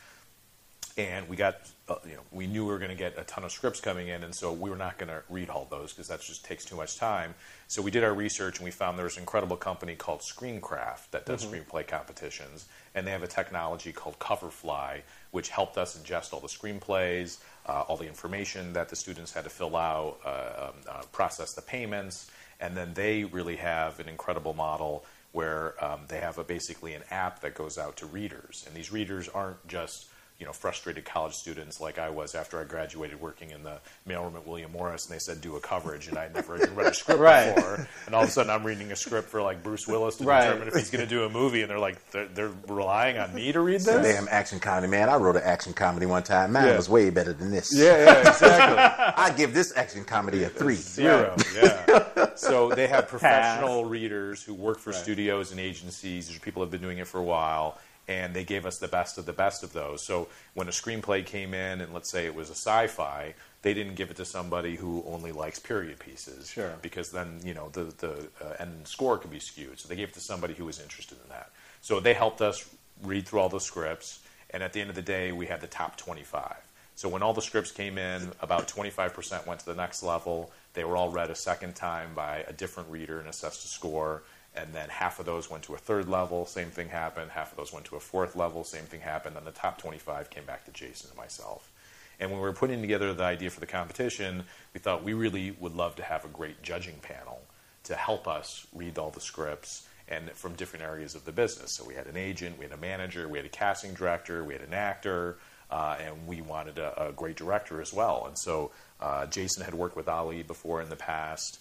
C: And we got, uh, you know, we knew we were going to get a ton of scripts coming in, and so we were not going to read all those because that just takes too much time. So we did our research, and we found there's an incredible company called Screencraft that does screenplay competitions, and they have a technology called Coverfly, which helped us ingest all the screenplays, uh, all the information that the students had to fill out, uh, um, uh, process the payments, and then they really have an incredible model where um, they have a, basically an app that goes out to readers, and these readers aren't just you know frustrated college students like I was after I graduated working in the mailroom at William Morris, and they said do a coverage, and I never even read a script
A: Right.
C: before, and all of a sudden I'm reading a script for like Bruce Willis to
A: Right.
C: determine if he's going to do a movie, and they're like they're, they're relying on me to read this.
B: Damn action comedy, man. I wrote an action comedy one time. Mine
C: Yeah.
B: was way better than this.
C: Yeah, yeah, exactly.
B: I give this action comedy a three.
C: Zero. Yeah. so they have professional readers who work for studios and agencies. These people who have been doing it for a while, and they gave us the best of the best of those. So when a screenplay came in, and let's say it was a sci-fi, they didn't give it to somebody who only likes period pieces,
A: Sure.
C: because then you know the the uh, end score could be skewed. So they gave it to somebody who was interested in that. So they helped us read through all the scripts, and at the end of the day, we had the top 25. So when all the scripts came in, about 25% went to the next level. They were all read a second time by a different reader and assessed a score. And then half of those went to a third level, same thing happened. Half of those went to a fourth level, same thing happened. Then the top 25 came back to Jason and myself. And when we were putting together the idea for the competition, we thought we really would love to have a great judging panel to help us read all the scripts and from different areas of the business. So we had an agent, we had a manager, we had a casting director, we had an actor, uh, and we wanted a, a great director as well. And so uh, Jason had worked with Ali before in the past.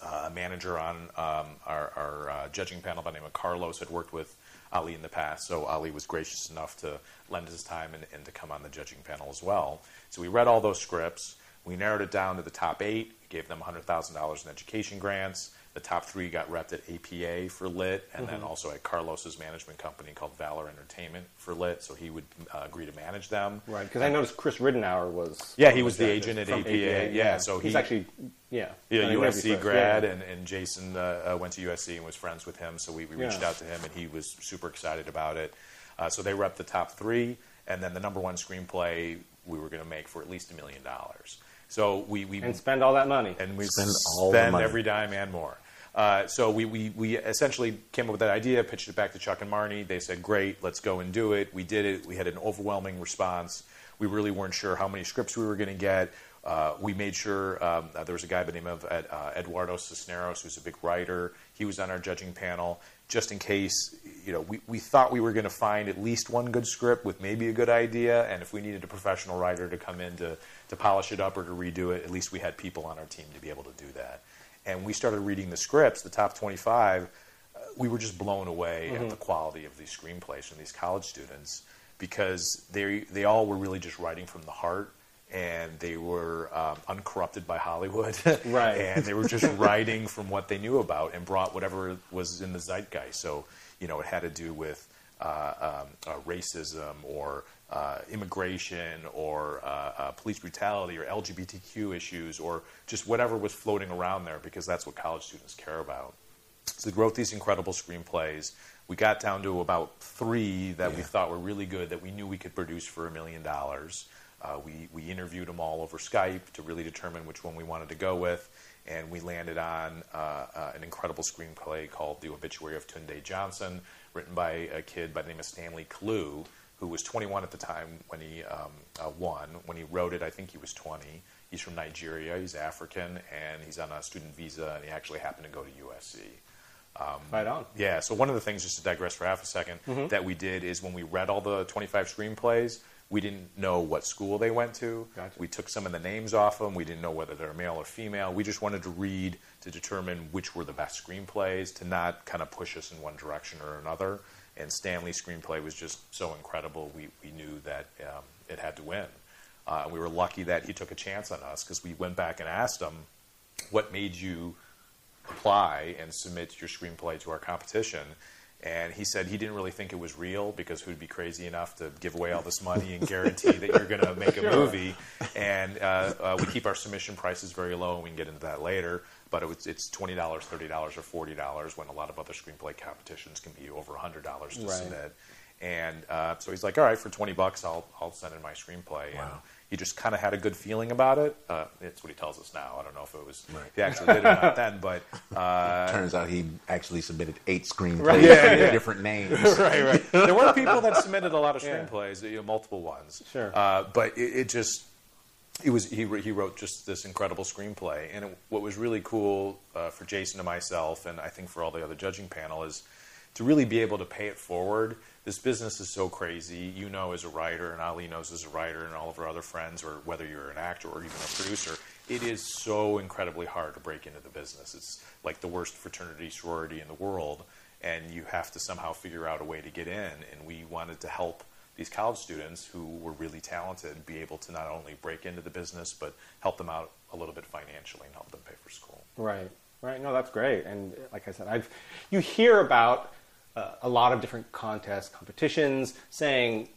C: Uh, a manager on um, our, our uh, judging panel by the name of Carlos had worked with Ali in the past, so Ali was gracious enough to lend his time and, and to come on the judging panel as well. So we read all those scripts. We narrowed it down to the top eight, gave them $100,000 in education grants. The top three got repped at APA for Lit, and then also at Carlos's management company called Valor Entertainment for Lit, so he would uh, agree to manage them.
A: Right, because I noticed Chris Ridenour was.
C: Yeah, he was the
A: judges
C: agent at
A: from
C: APA, yeah, so
A: he's
C: he-
A: actually yeah
C: Yeah,
A: done an
C: USC grad,
A: yeah.
C: and, and Jason uh, uh, went to USC and was friends with him, so we, we reached
A: Yeah.
C: out to him, and he was super excited about it. Uh, so they rep the top three, and then the number one screenplay we were going to make for at least a million dollars. So we, we
A: and spend all that money.
C: and we
B: Spend
C: spend,
B: all the money.
C: every dime and more. Uh, so we, we, we essentially came up with that idea, pitched it back to Chuck and Marnie. They said, great, let's go and do it. We did it. We had an overwhelming response. We really weren't sure how many scripts we were going to get. Uh, we made sure um, uh, there was a guy by the name of uh, Eduardo Cisneros, who's a big writer. He was on our judging panel just in case. You know, we, we thought we were going to find at least one good script with maybe a good idea, and if we needed a professional writer to come in to, to polish it up or to redo it, at least we had people on our team to be able to do that. And we started reading the scripts, the top 25. Uh, we were just blown away mm-hmm. at the quality of these screenplays from these college students because they they all were really just writing from the heart and they were um, uncorrupted by Hollywood.
A: right.
C: and they were just writing from what they knew about and brought whatever was in the zeitgeist. So, you know, it had to do with uh, um, uh, racism or uh, immigration or uh, uh, police brutality or LGBTQ issues or just whatever was floating around there because that's what college students care about. So they wrote these incredible screenplays. We got down to about three that yeah. we thought were really good that we knew we could produce for a million dollars. Uh, we, we interviewed them all over Skype to really determine which one we wanted to go with, and we landed on uh, uh, an incredible screenplay called The Obituary of Tunde Johnson, written by a kid by the name of Stanley Kalu, who was 21 at the time when he um, uh, won. When he wrote it, I think he was 20. He's from Nigeria, he's African, and he's on a student visa, and he actually happened to go to USC.
A: Um, right on.
C: Yeah, so one of the things, just to digress for half a 2nd mm-hmm. that we did is when we read all the 25 screenplays, we didn't know what school they went to.
A: Gotcha.
C: We took some of the names off them. We didn't know whether they're male or female. We just wanted to read to determine which were the best screenplays, to not kind of push us in one direction or another. And Stanley's screenplay was just so incredible, we, we knew that um, it had to win. Uh, we were lucky that he took a chance on us because we went back and asked him, What made you apply and submit your screenplay to our competition? And he said he didn't really think it was real because who'd be crazy enough to give away all this money and guarantee that you're going to make a movie? And uh, uh, we keep our submission prices very low, and we can get into that later. But it was, it's twenty dollars, thirty dollars, or forty dollars when a lot of other screenplay competitions can be over hundred dollars to right. submit. And uh, so he's like, "All right, for twenty bucks, I'll I'll send in my screenplay." Wow. And he just kind of had a good feeling about it. Uh, it's what he tells us now. I don't know if it was right. if he actually did it or not then, but uh,
B: turns out he actually submitted eight screenplays right. yeah, yeah. different names.
C: right, right. There were people that submitted a lot of screenplays, yeah. you know, multiple ones.
A: Sure. Uh,
C: but it, it, just it was he he wrote just this incredible screenplay, and it, what was really cool uh, for Jason and myself, and I think for all the other judging panel is to really be able to pay it forward this business is so crazy. You know, as a writer, and Ali knows as a writer, and all of our other friends, or whether you're an actor or even a producer, it is so incredibly hard to break into the business. It's like the worst fraternity sorority in the world, and you have to somehow figure out a way to get in. And we wanted to help these college students who were really talented be able to not only break into the business, but help them out a little bit financially and help them pay for school.
A: Right. Right. No, that's great. And like I said, I've you hear about uh, a lot of different contests, competitions, saying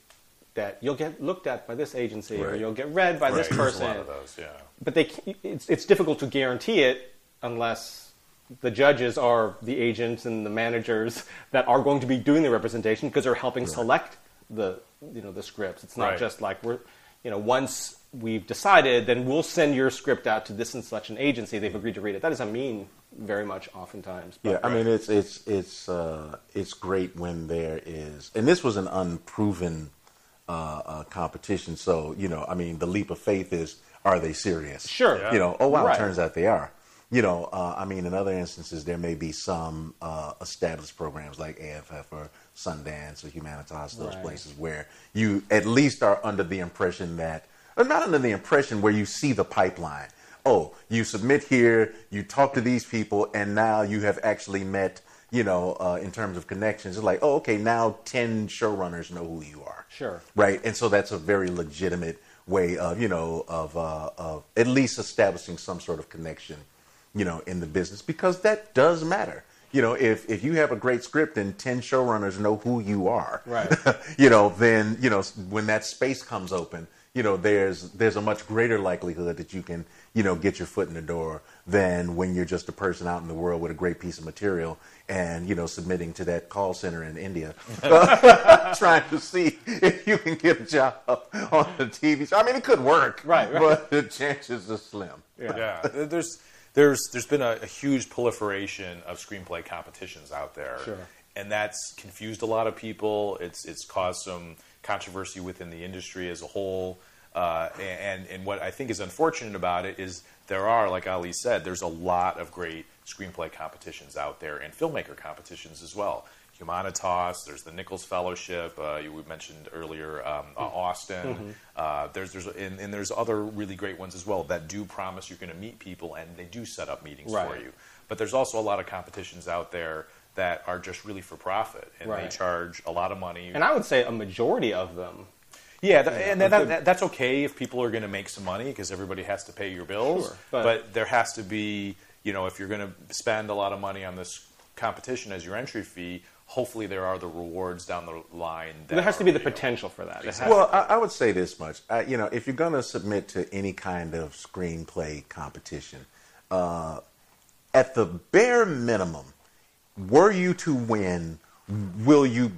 A: that you'll get looked at by this agency right. or you'll get read by
C: right.
A: this person.
C: There's a lot of those, yeah.
A: But they, it's, it's difficult to guarantee it unless the judges are the agents and the managers that are going to be doing the representation because they're helping right. select the you know the scripts. It's not just like we're you know once we've decided, then we'll send your script out to this and such an agency. They've agreed to read it. That doesn't mean very much oftentimes.
B: But, yeah, I mean it's it's it's uh, it's great when there is, and this was an unproven uh, uh, competition. So you know, I mean, the leap of faith is: are they serious?
A: Sure. Yeah.
B: You know, oh wow, right. turns out they are. You know, uh, I mean, in other instances, there may be some uh, established programs like AFF or Sundance or Humanitas, those right. places where you at least are under the impression that, or not under the impression where you see the pipeline oh, you submit here, you talk to these people, and now you have actually met, you know, uh, in terms of connections. It's like, oh, okay, now 10 showrunners know who you are.
A: Sure.
B: Right? And so that's a very legitimate way of, you know, of, uh, of at least establishing some sort of connection, you know, in the business because that does matter. You know, if, if you have a great script and 10 showrunners know who you are,
A: right.
B: you know, then, you know, when that space comes open, you know, there's there's a much greater likelihood that you can, you know, get your foot in the door than when you're just a person out in the world with a great piece of material and, you know, submitting to that call center in India, trying to see if you can get a job on the TV show. I mean, it could work,
A: right? right.
B: But the chances are slim.
C: Yeah. yeah. There's there's there's been a, a huge proliferation of screenplay competitions out there,
A: Sure.
C: and that's confused a lot of people. It's it's caused some controversy within the industry as a whole. Uh, and and what I think is unfortunate about it is there are, like Ali said, there's a lot of great screenplay competitions out there and filmmaker competitions as well. Humanitas, there's the Nichols Fellowship. Uh, you we mentioned earlier um, uh, Austin. Uh, there's there's and, and there's other really great ones as well that do promise you're going to meet people and they do set up meetings for you. But there's also a lot of competitions out there that are just really for profit and they charge a lot of money.
A: And I would say a majority of them.
C: Yeah, th- and that, that, that's okay if people are going to make some money because everybody has to pay your bills.
A: Sure,
C: but,
A: but-
C: there has to be, you know, if you're going to spend a lot of money on this competition as your entry fee, hopefully there are the rewards down the line. That
A: There has to be the potential for that. It has-
B: Well, I, I would say this much. Uh, you know, if you're going to submit to any kind of screenplay competition, uh, at the bare minimum, were you to win, will you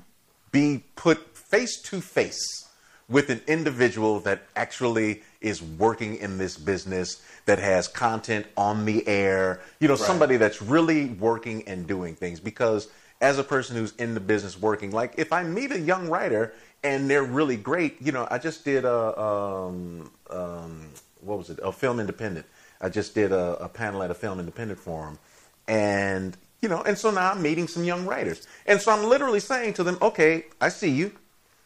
B: be put face to face with an individual that actually is working in this business, that has content on the air, you know, somebody that's really working and doing things? Because as a person who's in the business working, like if I meet a young writer and they're really great, you know, I just did a, um, um, what was it, a film independent. I just did a, a panel at a film independent forum, and you know, and so now I'm meeting some young writers, and so I'm literally saying to them, okay, I see you,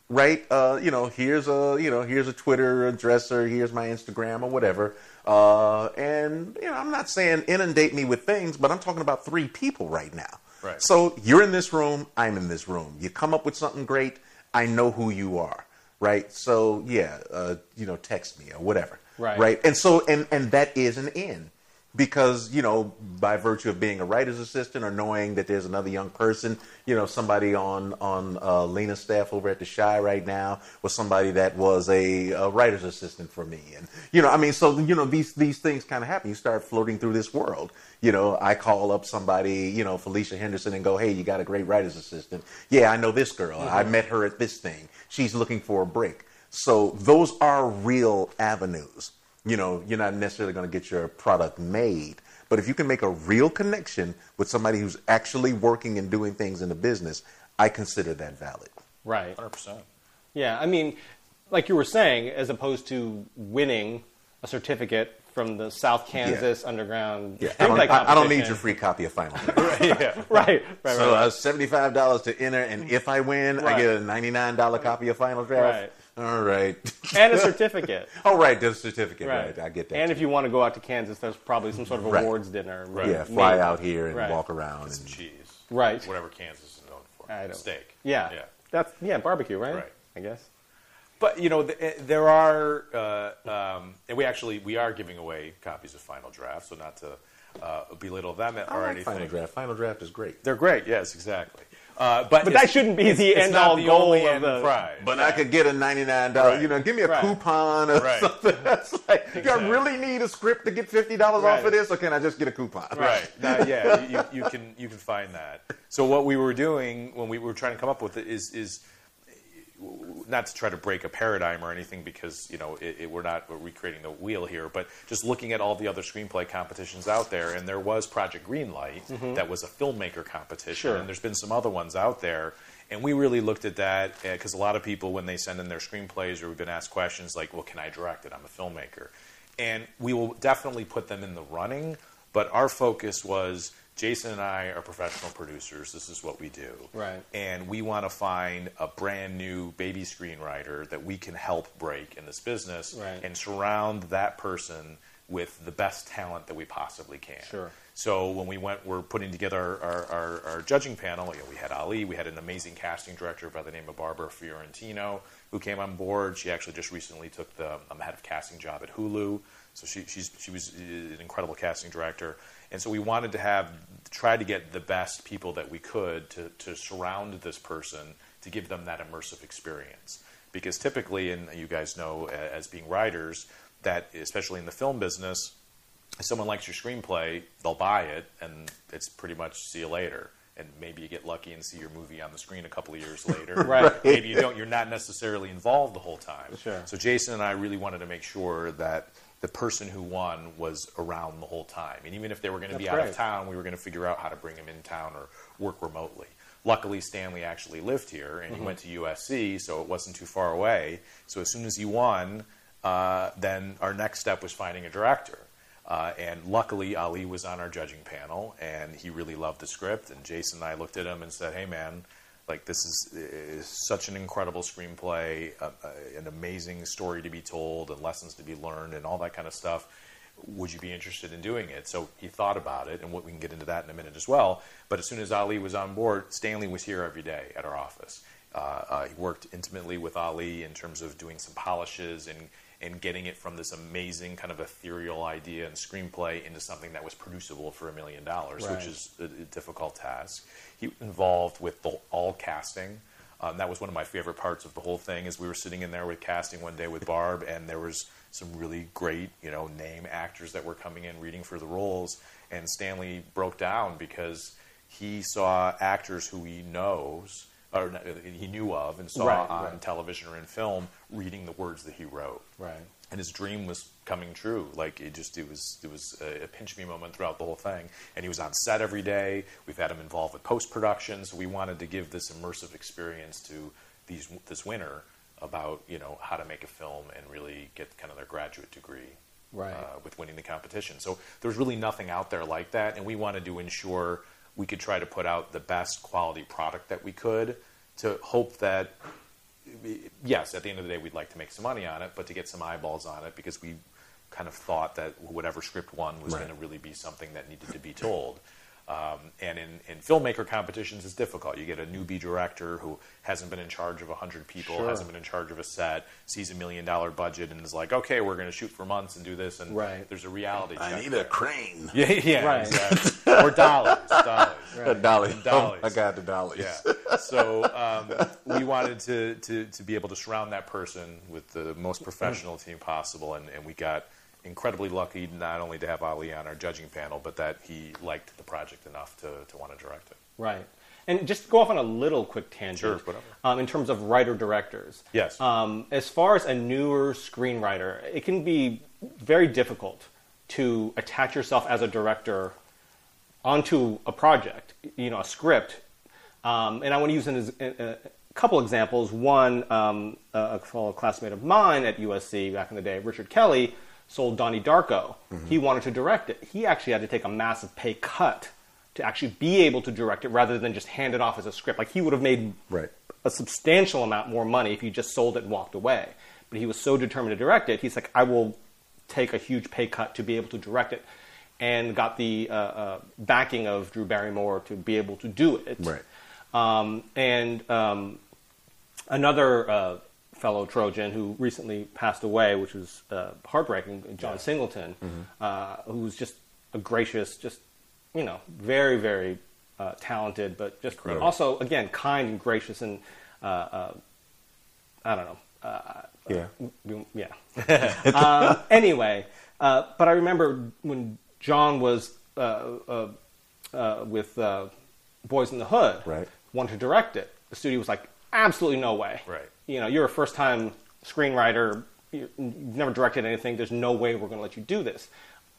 B: right? Uh, you know, here's a you know here's a Twitter address or here's my Instagram or whatever, uh, and you know, I'm not saying inundate me with things, but I'm talking about three people right now.
C: Right.
B: So you're in this room, I'm in this room. You come up with something great, I know who you are, right? So yeah, uh, you know, text me or whatever,
A: Right.
B: Right. And so and and that is an in because you know by virtue of being a writer's assistant or knowing that there's another young person you know somebody on on uh, lena's staff over at the Chi right now was somebody that was a, a writer's assistant for me and you know i mean so you know these these things kind of happen you start floating through this world you know i call up somebody you know felicia henderson and go hey you got a great writer's assistant yeah i know this girl i mm-hmm. met her at this thing she's looking for a break so those are real avenues you know, you're not necessarily going to get your product made. But if you can make a real connection with somebody who's actually working and doing things in the business, I consider that valid.
A: right.
C: 100%.
A: Yeah, I mean, like you were saying, as opposed to winning a certificate from the South Kansas Underground
B: Yeah, I don't, I, I don't need your free copy of Final.
C: yeah.
A: Right, right,
B: so
A: right.
B: uh, seventy-five dollars to enter, and if I win, I get a ninety-nine dollar copy of Final Draft.
A: Right.
B: All right.
A: and a certificate.
B: oh, right, the certificate. Right. I get that.
A: And
B: too.
A: if you want to go out to Kansas, there's probably some sort of
B: Right.
A: awards dinner.
C: Right.
B: yeah, fly
A: Maybe.
B: out here and
A: Right.
B: walk around.
C: Some
B: And,
C: cheese.
A: Right.
C: Whatever Kansas is known for.
A: I don't.
C: Steak.
A: Yeah.
C: Yeah.
A: That's yeah, barbecue, right?
C: Right.
A: I guess.
C: But you know, th- eh, there are, uh, um, and we actually we are giving away copies of Final Draft, so not to uh, belittle them
B: I
C: or
B: like
C: anything.
B: Final Draft. Final Draft is great.
C: They're great, yes, exactly. Uh, but
A: But that shouldn't be the end all
C: the
A: goal
C: only
A: of
C: end
A: the-
C: prize.
B: But I could get a ninety-nine dollar.
C: Right.
B: You know, give me a
A: Right.
B: coupon or
C: Right.
B: something. That's like, do I really need a script to get fifty dollars off of this, or can I just get a coupon?
C: Right. Now, yeah, you, you can you can find that. So what we were doing when we were trying to come up with it is is not to try to break a paradigm or anything because you know it, it, we're not recreating the wheel here, but just looking at all the other screenplay competitions out there, and there was Project Greenlight mm-hmm. that was a filmmaker competition,
A: Sure.
C: and there's been some other ones out there. And we really looked at that eh, because a lot of people, when they send in their screenplays or we've been asked questions like, well, can I direct it? I'm a filmmaker. And we will definitely put them in the running, but our focus was Jason and I are professional producers. This is what we do.
A: Right.
C: And we want to find a brand new baby screenwriter that we can help break in this business
A: Right.
C: and surround that person with the best talent that we possibly can.
A: Sure.
C: So when we went, we're putting together our, our, our, our judging panel. You know, we had Ali, we had an amazing casting director by the name of Barbara Fiorentino who came on board. She actually just recently took the um, head of casting job at Hulu, so she she's, she was uh, an incredible casting director. And so we wanted to have try to get the best people that we could to to surround this person to give them that immersive experience. Because typically, and you guys know as being writers, that especially in the film business, if someone likes your screenplay, they'll buy it, and it's pretty much see you later. And maybe you get lucky and see your movie on the screen a couple of years later.
A: Right.
C: Maybe you don't. You're not necessarily involved the whole time.
A: Sure.
C: So Jason and I really wanted to make sure that the person who won was around the whole time. And even if they were going to be out
A: great.
C: of town, we were going to figure out how to bring him in town or work remotely. Luckily, Stanley actually lived here and he went to USC, so it wasn't too far away. So as soon as he won, uh, then our next step was finding a director. Uh, and luckily, Ali was on our judging panel, and he really loved the script. And Jason and I looked at him and said, "Hey, man, like this is, is such an incredible screenplay, uh, uh, an amazing story to be told, and lessons to be learned, and all that kind of stuff. Would you be interested in doing it?" So he thought about it, and what we can get into that in a minute as well. But as soon as Ali was on board, Stanley was here every day at our office. Uh, uh, he worked intimately with Ali in terms of doing some polishes and and getting it from this amazing kind of ethereal idea and screenplay into something that was producible for a million dollars, which is a, a difficult task. He was involved with the, all casting. Um, that was one of my favorite parts of the whole thing. Is we were sitting in there with casting one day with Barb, and there was some really great, you know, name actors that were coming in reading for the roles, and Stanley broke down because he saw actors who he knows or he knew of and saw
A: Right,
C: on
A: right.
C: television or in film reading the words that he wrote
A: Right.
C: and his dream was coming true. Like it just it was it was a, pinch me moment throughout the whole thing. And he was on set every day. We've had him involved with post production. So we wanted to give this immersive experience to these this winner about you know how to make a film and really get kind of their graduate degree.
A: Right.
C: Uh, with winning the competition. So there's really nothing out there like that, and we wanted to ensure we could try to put out the best quality product that we could to hope that yes, at the end of the day, we'd like to make some money on it, but to get some eyeballs on it because we kind of thought that whatever script won was
B: Right.
C: going to really be something that needed to be told. Um, and in, in filmmaker competitions, it's difficult. You get a newbie director who hasn't been in charge of 100 people,
A: Sure.
C: hasn't been in charge of a set, sees a million dollar budget, and is like, okay, we're going to shoot for months and do this. And
A: Right.
C: there's a reality
B: I need
C: there.
B: a crane.
C: Yeah, yeah,
A: Right.
C: exactly. or dollars, dollars.
B: A dolly.
C: Dollies.
B: I got the dollies.
C: Yeah. So um, we wanted to, to, to be able to surround that person with the most professional team possible, and, and we got incredibly lucky not only to have Ali on our judging panel, but that he liked the project enough to, to want to direct it.
A: Right. And just to go off on a little quick tangent.
C: Sure, whatever.
A: Um, in terms of writer directors.
C: Yes.
A: Um, as far as a newer screenwriter, it can be very difficult to attach yourself as a director onto a project, you know, a script. Um, and I want to use an, a, a couple examples. One, um, a, a fellow classmate of mine at USC back in the day, Richard Kelly, sold Donnie Darko. He wanted to direct it. He actually had to take a massive pay cut to actually be able to direct it rather than just hand it off as a script. Like he would have made
B: Right.
A: a substantial amount more money if he just sold it and walked away. But he was so determined to direct it, he's like, I will take a huge pay cut to be able to direct it, and got the uh, uh, backing of Drew Barrymore to be able to do it.
B: Right.
A: Um, and um, another uh, fellow Trojan who recently passed away, which was uh, heartbreaking, John Singleton, uh, who was just a gracious, just you know, very very uh, talented, but just
B: Incredible.
A: also again kind and gracious and uh, uh, I don't know. Uh,
B: Yeah.
A: yeah. um, anyway, uh, but I remember when John was uh, uh, uh, with uh, Boyz n the Hood,
B: Right.
A: wanted to direct it. The studio was like, absolutely no way.
C: Right.
A: You know, you're a first time screenwriter. you- You've never directed anything. There's no way we're going to let you do this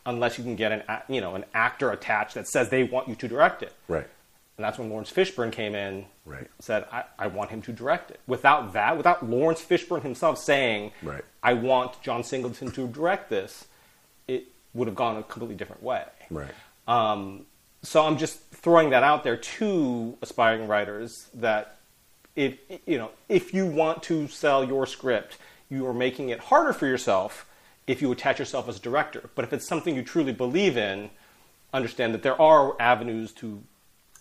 A: unless you can get an you know an actor attached that says they want you to direct it.
B: Right.
A: And that's when Laurence Fishburne came in,
B: Right.
A: said, I, I want him to direct it. Without that, without Laurence Fishburne himself saying,
B: Right.
A: I want John Singleton to direct this, it would have gone a completely different way.
B: Right.
A: Um, so I'm just throwing that out there to aspiring writers that if you know if you want to sell your script, you are making it harder for yourself if you attach yourself as a director. But if it's something you truly believe in, understand that there are avenues to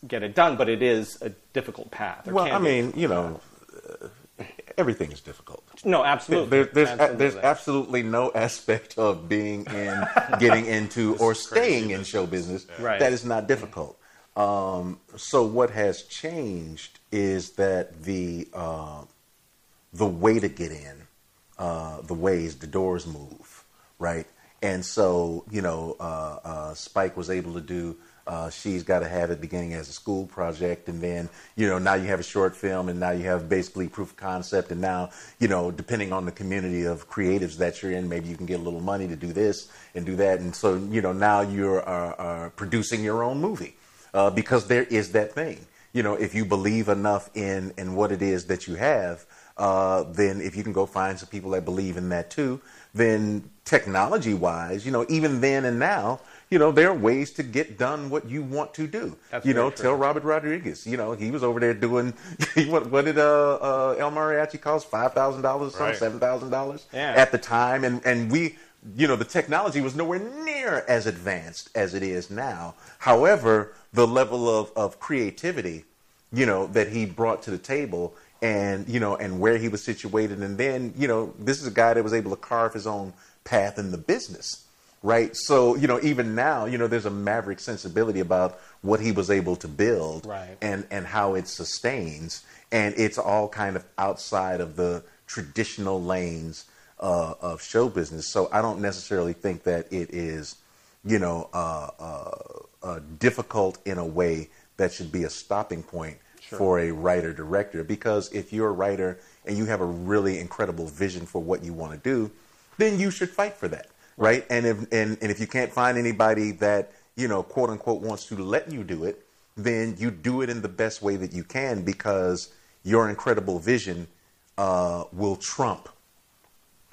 A: get it done, but it is a difficult path. There
B: Well, I mean, you know, uh, everything is difficult.
A: no, absolutely.
B: There, there's a,
A: Absolutely.
B: there's absolutely no aspect of being in, getting into, or staying in show business
A: Right.
B: that is not difficult. Um, so what has changed is that the uh, the way to get in, uh, the ways the doors move, right? And so you know, uh, uh, Spike was able to do Uh, she's got to have it beginning as a school project, and then you know now you have a short film, and now you have basically proof of concept, and now you know depending on the community of creatives that you're in, maybe you can get a little money to do this and do that, and so you know now you're uh, uh, producing your own movie because there is that thing. You know, if you believe enough in in what it is that you have, uh, then if you can go find some people that believe in that too, then technology wise, you know, even then and now you know, there are ways to get done what you want to do.
A: That's
B: you know,
A: true.
B: tell Robert Rodriguez. You know, he was over there doing what, what did uh, uh, El Mariachi cost? Five thousand dollars, or something,
C: Right.
B: seven thousand dollars
A: Yeah.
B: at the time, and and we. You know, the technology was nowhere near as advanced as it is now. However, the level of, of creativity, you know, that he brought to the table and, you know, and where he was situated. And then, you know, this is a guy that was able to carve his own path in the business right? So, you know, even now, you know, there's a maverick sensibility about what he was able to build
A: Right.
B: and, and how it sustains. And it's all kind of outside of the traditional lanes uh, of show business. So I don't necessarily think that it is, you know, uh, uh, uh, difficult in a way that should be a stopping point for a writer director. Because if you're a writer and you have a really incredible vision for what you want to do, then you should fight for that, right? And if and, and if you can't find anybody that you know, quote unquote, wants to let you do it, then you do it in the best way that you can because your incredible vision uh, will trump,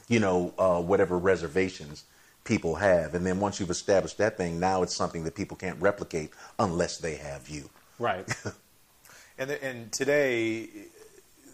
B: you know, uh, whatever reservations people have. And then once you've established that thing, now it's something that people can't replicate unless they have you.
A: Right.
C: And, the, and today,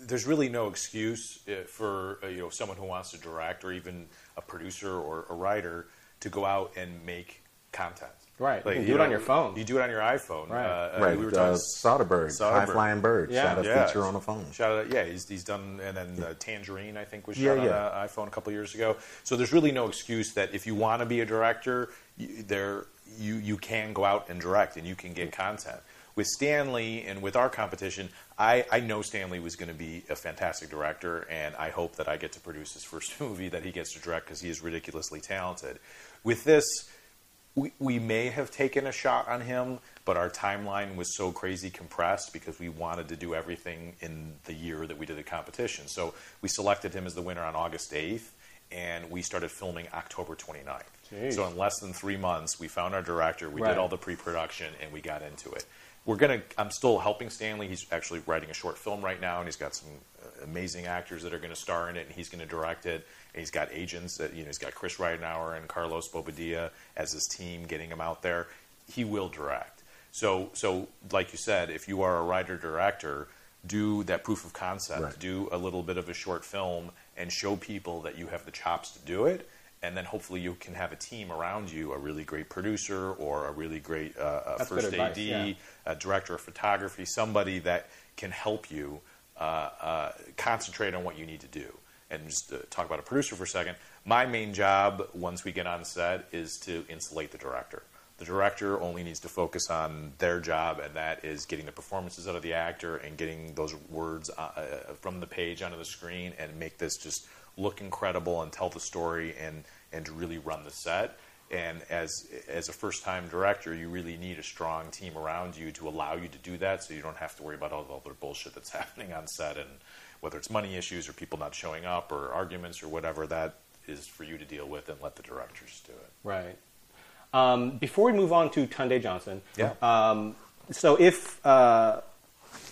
C: there's really no excuse uh, for uh, you know someone who wants to direct or even a producer or a writer to go out and make content.
A: Right. Like, You can do it on your phone.
C: You do it on your iPhone.
A: Right.
C: Uh, uh,
B: right.
C: We were
B: uh,
C: talking
B: Soderbergh,
C: Soderbergh.
B: High Flying Bird,
A: Yeah.
B: shot a
C: yeah,
B: feature on a phone.
C: Shout out, yeah, he's, he's done, and then uh, Tangerine, I think, was shot
B: Yeah,
C: on
B: yeah.
C: an iPhone a couple years ago. So there's really no excuse that if you want to be a director, you, there you you can go out and direct, and you can get content. With Stanley and with our competition, I, I know Stanley was going to be a fantastic director, and I hope that I get to produce his first movie that he gets to direct because he is ridiculously talented. With this, we, we may have taken a shot on him, but our timeline was so crazy compressed because we wanted to do everything in the year that we did the competition. So we selected him as the winner on August 8th, and we started filming October 29th.
A: Jeez.
C: So in less than three months, we found our director, we
A: Right.
C: did all the pre-production, and we got into it. We're gonna. I'm still helping Stanley. He's actually writing a short film right now, and he's got some amazing actors that are going to star in it, and he's going to direct it. And he's got agents that you know. He's got Chris Ridenauer and Carlos Bobadilla as his team, getting him out there. He will direct. So, so like you said, if you are a writer director, do that proof of concept.
B: Right.
C: Do a little bit of a short film and show people that you have the chops to do it. And then hopefully you can have a team around you, a really great producer or a really great uh, uh, first
A: advice,
C: AD,
A: yeah.
C: a director of photography, somebody that can help you concentrate on what you need to do. And just uh, talk about a producer for a second. My main job, once we get on set, is to insulate the director. The director only needs to focus on their job, and that is getting the performances out of the actor and getting those words uh, uh, from the page onto the screen and make this just look incredible and tell the story and, and really run the set. And as as a first time director, you really need a strong team around you to allow you to do that, so you don't have to worry about all the other bullshit that's happening on set, and whether it's money issues or people not showing up or arguments or whatever. That is for you to deal with, and let the directors do it.
A: Right. Um, before we move on to Tunde Johnson,
C: Yeah.
A: Um, so if uh,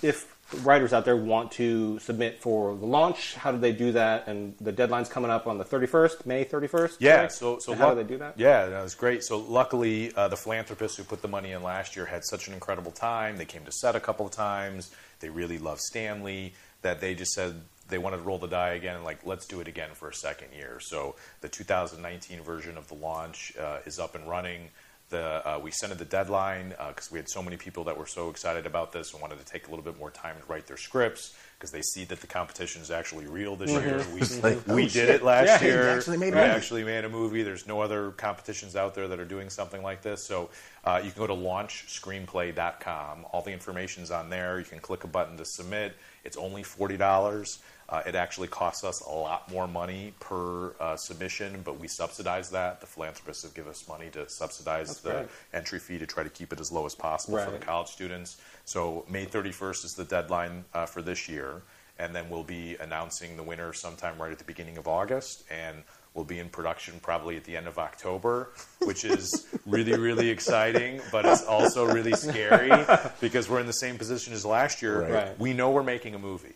A: if writers out there want to submit for the launch, how do they do that? And the deadline's coming up on the 31st, May 31st.
C: Yeah.
A: correct?
C: So, so
A: how
C: luck-
A: do they do that?
C: Yeah, that was great. So luckily, uh, the philanthropists who put the money in last year had such an incredible time. They came to set a couple of times. They really loved Stanley. That they just said they wanted to roll the die again and like let's do it again for a second year. So the 2019 version of the launch uh, is up and running. The, uh, we sent it the deadline because we had so many people that were so excited about this and wanted to take a little bit more time to write their scripts, because they see that the competition is actually real this year. We,
B: like,
C: we
B: oh,
C: did
B: shit.
C: it last
A: Yeah,
C: year.
B: actually made a
C: we
B: movie.
C: actually made a movie. There's no other competitions out there that are doing something like this. So uh, you can go to launchscreenplay.com. All the information's on there. You can click a button to submit. It's only forty dollars. Uh, it actually costs us a lot more money per uh, submission, but we subsidize that. The philanthropists have given us money to subsidize the
A: great.
C: entry fee to try to keep it as low as possible for the college students. So May 31st is the deadline uh, for this year, and then we'll be announcing the winner sometime right at the beginning of August, and we'll be in production probably at the end of October, which is really, really exciting, but it's also really scary because we're in the same position as last year.
B: Right.
A: Right.
C: We know we're making a movie.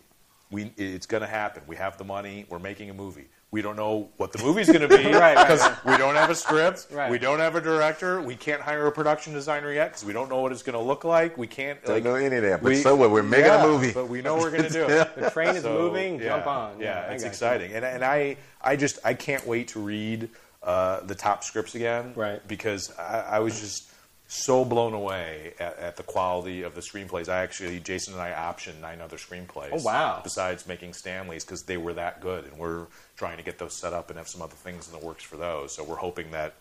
C: We, it's going to happen. We have the money. We're making a movie. We don't know what the movie's going to be
A: Right, right,
C: because we don't have a script.
A: Right.
C: We don't have a director. We can't hire a production designer yet because we don't know what it's going to look like. We can't.
B: Don't
C: like,
B: know any of that, but
C: we-
B: so what? We're making
C: yeah,
B: a movie.
C: but we know we're going to do it.
A: The train is
C: So,
A: moving.
C: yeah,
A: Jump on.
C: Yeah,
A: I
C: it's
A: got you.
C: exciting, and and I I just I can't wait to read uh, the top scripts again.
A: Right.
C: Because I, I was just so blown away at, at the quality of the screenplays. I actually Jason and I optioned nine other screenplays.
A: Oh, wow.
C: Besides making Stanley's because they were that good, and we're trying to get those set up and have some other things in the works for those. So we're hoping that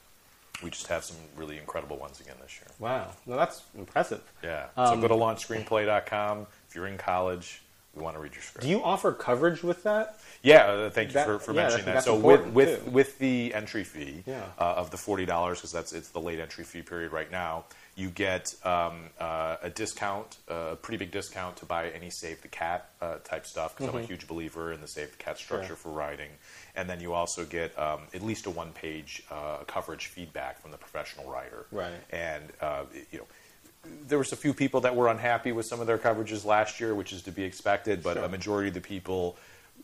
C: we just have some really incredible ones again this year.
A: Wow. No, that's impressive.
C: Yeah.
A: Um,
C: so go to launchscreenplay.com. If you're in college, we want to read your script.
A: Do you offer coverage with that?
C: Yeah, uh, thank you
A: That-
C: for, for
A: yeah,
C: mentioning that. So with with
A: too.
C: with the entry fee
A: Yeah.
C: uh, of the forty dollars, because that's it's the late entry fee period right now, you get um, uh, a discount, a pretty big discount to buy any Save the Cat uh, type stuff. Because I'm a huge believer in the Save the Cat structure
A: Mm-hmm. Sure.
C: for writing, and then you also get um, at least a one page uh, coverage feedback from the professional writer.
A: Right.
C: And uh, you know there was a few people that were unhappy with some of their coverages last year, which is to be expected, but
A: Sure.
C: a majority of the people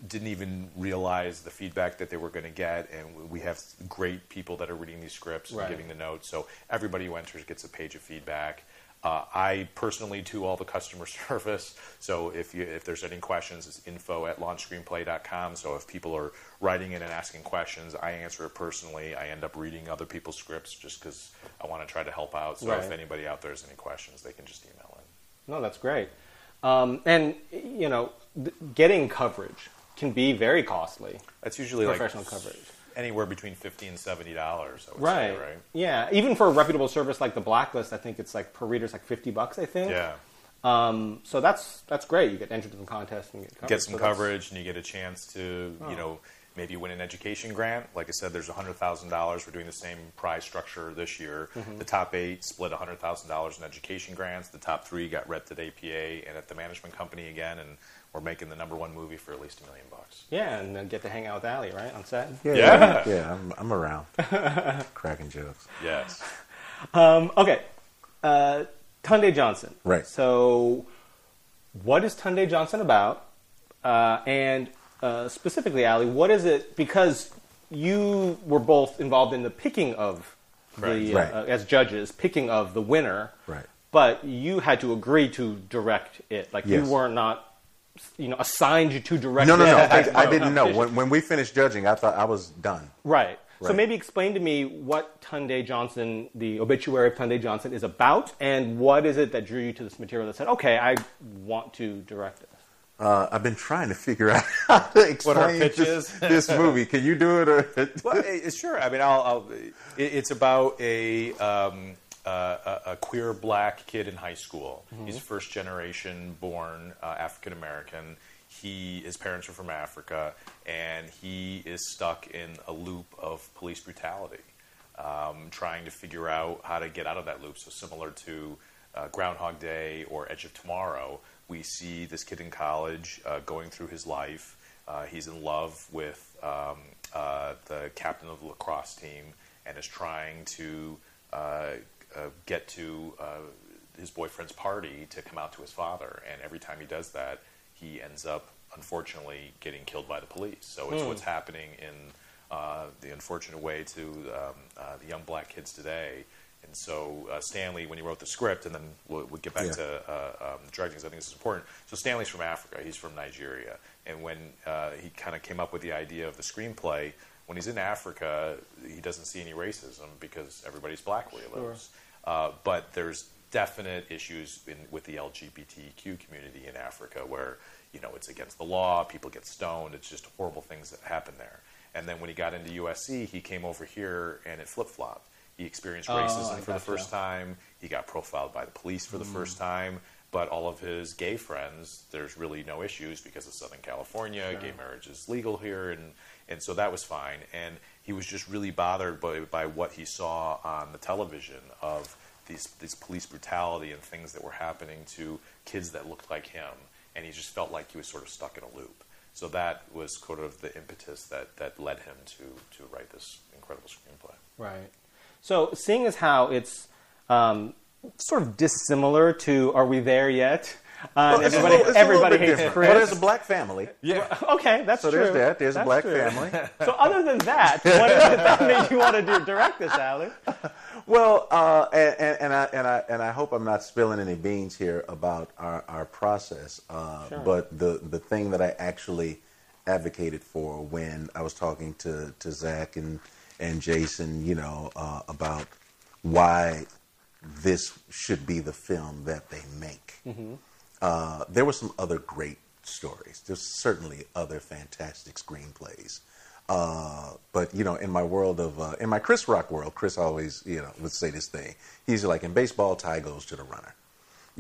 C: didn't even realize the feedback that they were going to get. And we have great people that are reading these scripts
A: Right.
C: and giving the notes. So everybody who enters gets a page of feedback. Uh, I personally do all the customer service. So if you if there's any questions, it's info at launchscreenplay.com. So if people are writing in and asking questions, I answer it personally. I end up reading other people's scripts just because I want to try to help out. So if anybody out there has any questions, they can just email in.
A: No, that's great. Um, and you know, th- getting coverage can be very costly.
C: That's usually like
A: Professional
C: like
A: coverage.
C: Anywhere between fifty and seventy dollars. I would
A: Right.
C: say, right?
A: Yeah. Even for a reputable service like the Blacklist, I think it's like per reader, it's like fifty bucks. I think.
C: Yeah.
A: Um, so that's that's great. You get entered in the contest and get coverage.
C: Get some
A: So
C: coverage, and you get a chance to,
A: Oh.
C: you know, maybe win an education grant. Like I said, there's hundred thousand dollars. We're doing the same prize structure this year.
A: Mm-hmm.
C: The top eight split hundred thousand dollars in education grants. The top three got read at APA and at the management company again, and we're making the number one movie for at least a million bucks.
A: Yeah, and then get to hang out with Ali, right, on set.
B: Yeah,
C: Yeah.
B: yeah, I'm, I'm around, cracking jokes.
C: Yes.
A: Um, okay, uh, Tunde Johnson.
B: Right.
A: So, what is Tunde Johnson about? Uh, and uh, specifically, Ali, what is it? Because you were both involved in the picking of the
C: Right.
B: Right.
A: Uh, as judges, picking of the winner.
B: Right.
A: But you had to agree to direct it. Like
B: Yes.
A: you were not, you know, assigned you to direct.
B: No, no, no. I, I didn't know. When, when we finished judging, I thought I was done.
A: Right. So maybe explain to me what Tunde Johnson, the obituary of Tunde Johnson, is about, and what is it that drew you to this material that said, okay, I want to direct this.
B: Uh, I've been trying to figure out how to explain
C: pitch
B: this,
C: is.
B: this movie. Can you do it? Or
C: well, eh, sure. I mean, I'll. I'll it's about a, um, a queer black kid in high school. He's first generation born uh, African American. He his parents are from Africa, and he is stuck in a loop of police brutality, um, trying to figure out how to get out of that loop. So similar to uh, Groundhog Day or Edge of Tomorrow, we see this kid in college uh, going through his life. Uh, he's in love with um, uh, the captain of the lacrosse team and is trying to uh, get to uh, his boyfriend's party to come out to his father. And every time he does that, he ends up, unfortunately, getting killed by the police. So it's what's happening in uh, the unfortunate way to um, uh, the young black kids today. And so uh, Stanley, when he wrote the script, and then we'll, we'll get back
B: Yeah.
C: to uh, um, directing, 'cause I think this is important. So Stanley's from Africa; he's from Nigeria, and when uh, he kind of came up with the idea of the screenplay, when he's in Africa, he doesn't see any racism because everybody's black where he lives. Uh, but there's definite issues in, with the LGBTQ community in Africa, where you know it's against the law, people get stoned, it's just horrible things that happen there. And then when he got into USC, he came over here and it flip flopped. He experienced
A: Oh,
C: racism
A: I
C: for the first time. He got profiled by the police for the first time. But all of his gay friends, there's really no issues because of Southern California. Gay marriage is legal here, and and so that was fine. And he was just really bothered by by what he saw on the television of these these police brutality and things that were happening to kids that looked like him, and he just felt like he was sort of stuck in a loop. So that was sort of the impetus that that led him to to write this incredible screenplay.
A: Right. So, seeing as how it's um, sort of dissimilar to "Are We There Yet?" Uh, and
B: It's a
A: everybody,
B: little- it's a little
A: everybody
B: bit
A: hates
B: different.
A: Chris.
B: Well, there's a black family. Yeah.
A: okay, that's
B: So
A: true.
B: there's that. There's a black
A: true.
B: family.
A: So, other than that, what is it that made you want to do, direct this, Ali?
B: Well, uh, and, and, and I and I and I hope I'm not spilling any beans here about our, our process. Uh,
A: Sure.
B: But the the thing that I actually advocated for when I was talking to, to Zach and and Jason, you know, uh, about why this should be the film that they make. Uh, there were some other great stories. There's certainly other fantastic screenplays. Uh, but you know, in my world of uh, in my Chris Rock world, Chris always you know would say this thing. He's like, in baseball, tie goes to the runner.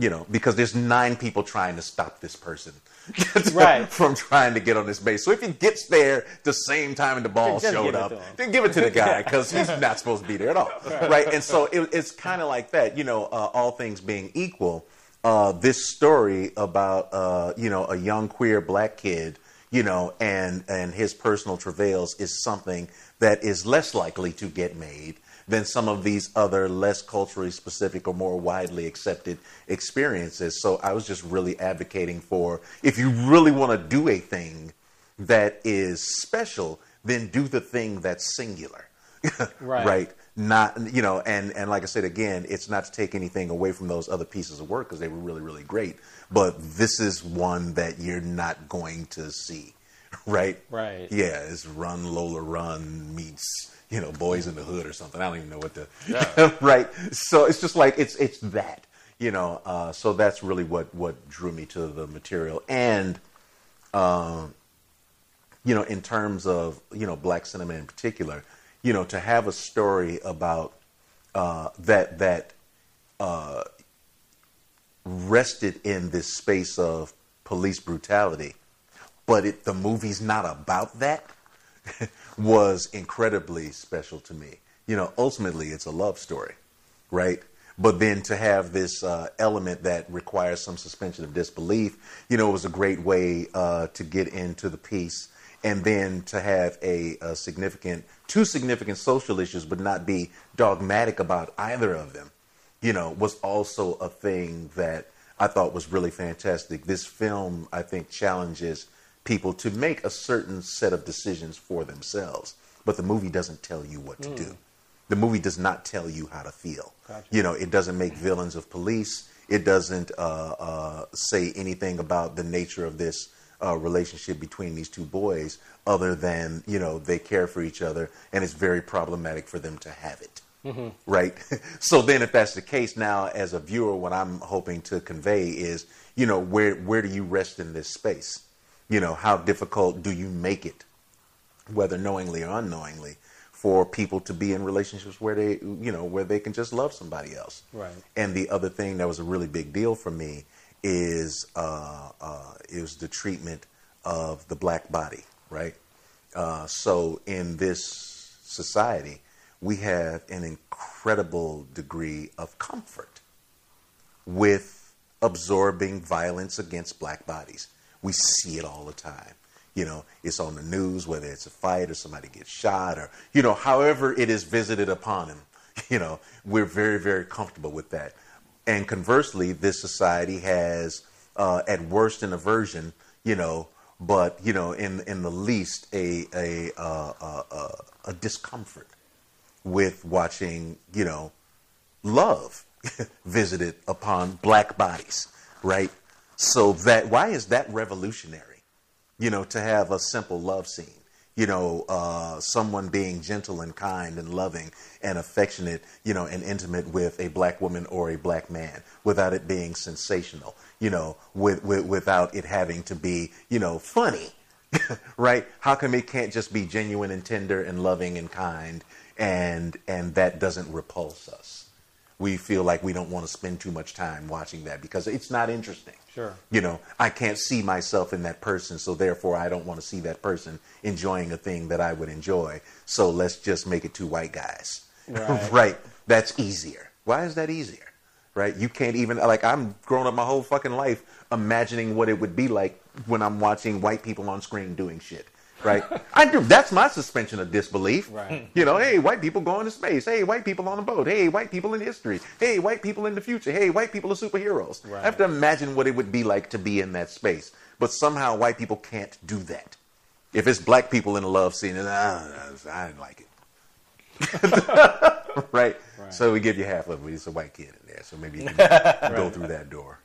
B: You know, because there's nine people trying to stop this person
A: Right.
B: from trying to get on this base. So if he gets there the same time the ball showed up, then give it to the guy because he's not supposed to be there at all, right? And so it, it's kind of like that. You know, uh, all things being equal, uh, this story about uh, you know a young queer black kid, you know, and and his personal travails is something that is less likely to get made than some of these other less culturally specific or more widely accepted experiences. So I was just really advocating for if you really want to do a thing that is special, then do the thing that's singular.
A: Right.
B: right? Not you know, and and like I said again, it's not to take anything away from those other pieces of work because they were really really great. But this is one that you're not going to see, right?
A: Right.
B: Yeah, it's Run Lola Run meets you know Boyz n the Hood or something. I don't even know what the
C: Yeah.
B: right. So it's just like it's it's that you know. Uh, so that's really what what drew me to the material and. Um, you know, in terms of you know black cinema in particular, you know, to have a story about uh, that that uh, rested in this space of police brutality, but it, the movie's not about that, was incredibly special to me. You know, ultimately, it's a love story, right? But then to have this uh, element that requires some suspension of disbelief, you know, was a great way uh, to get into the piece, and then to have a, a significant, two significant social issues, but not be dogmatic about either of them you know, was also a thing that I thought was really fantastic. This film, I think, challenges people to make a certain set of decisions for themselves, but the movie doesn't tell you what to do. The movie does not tell you how to feel.
A: Gotcha.
B: You know, it doesn't make villains of police. It doesn't uh, uh, say anything about the nature of this uh, relationship between these two boys, other than you know they care for each other, and it's very problematic for them to have it right? so then, if that's the case, now as a viewer, what I'm hoping to convey is, you know, where where do you rest in this space? You know, how difficult do you make it, whether knowingly or unknowingly, for people to be in relationships where they, you know, where they can just love somebody else?
A: Right.
B: And the other thing that was a really big deal for me is uh, uh, is the treatment of the black body, right? Uh, so in this society, we have an incredible degree of comfort with absorbing violence against black bodies. We see it all the time. You know, it's on the news, whether it's a fight or somebody gets shot or, you know, however it is visited upon him. You know, we're very, very comfortable with that. And conversely, this society has, uh, at worst, an aversion, you know, but, you know, in, in the least, a, a, uh, uh, uh, a discomfort with watching, you know, love visited upon black bodies, right? So that why is that revolutionary? You know, to have a simple love scene. You know, uh, someone being gentle and kind and loving and affectionate, you know, and intimate with a black woman or a black man without it being sensational, you know, with, with, without it having to be, you know, funny, right? How come it can't just be genuine and tender and loving and kind and, and that doesn't repulse us? we feel like we don't want to spend too much time watching that because it's not interesting.
A: Sure.
B: You know, I can't see myself in that person, so therefore I don't want to see that person enjoying a thing that I would enjoy. So let's just make it two white guys.
A: Right.
B: right. That's easier. Why is that easier? Right? You can't even like I'm growing up my whole fucking life imagining what it would be like when I'm watching white people on screen doing shit right? I do. That's my suspension of disbelief.
A: Right.
B: You know, hey, white people going to space. Hey, white people on a boat. Hey, white people in history. Hey, white people in the future. Hey, white people are superheroes.
A: Right.
B: I have to imagine what it would be like to be in that space. But somehow white people can't do that. If it's black people in a love scene, ah, I didn't like it. right?
A: Right.
B: So we give you half of it. It's a white kid in there, so maybe you can go through that door.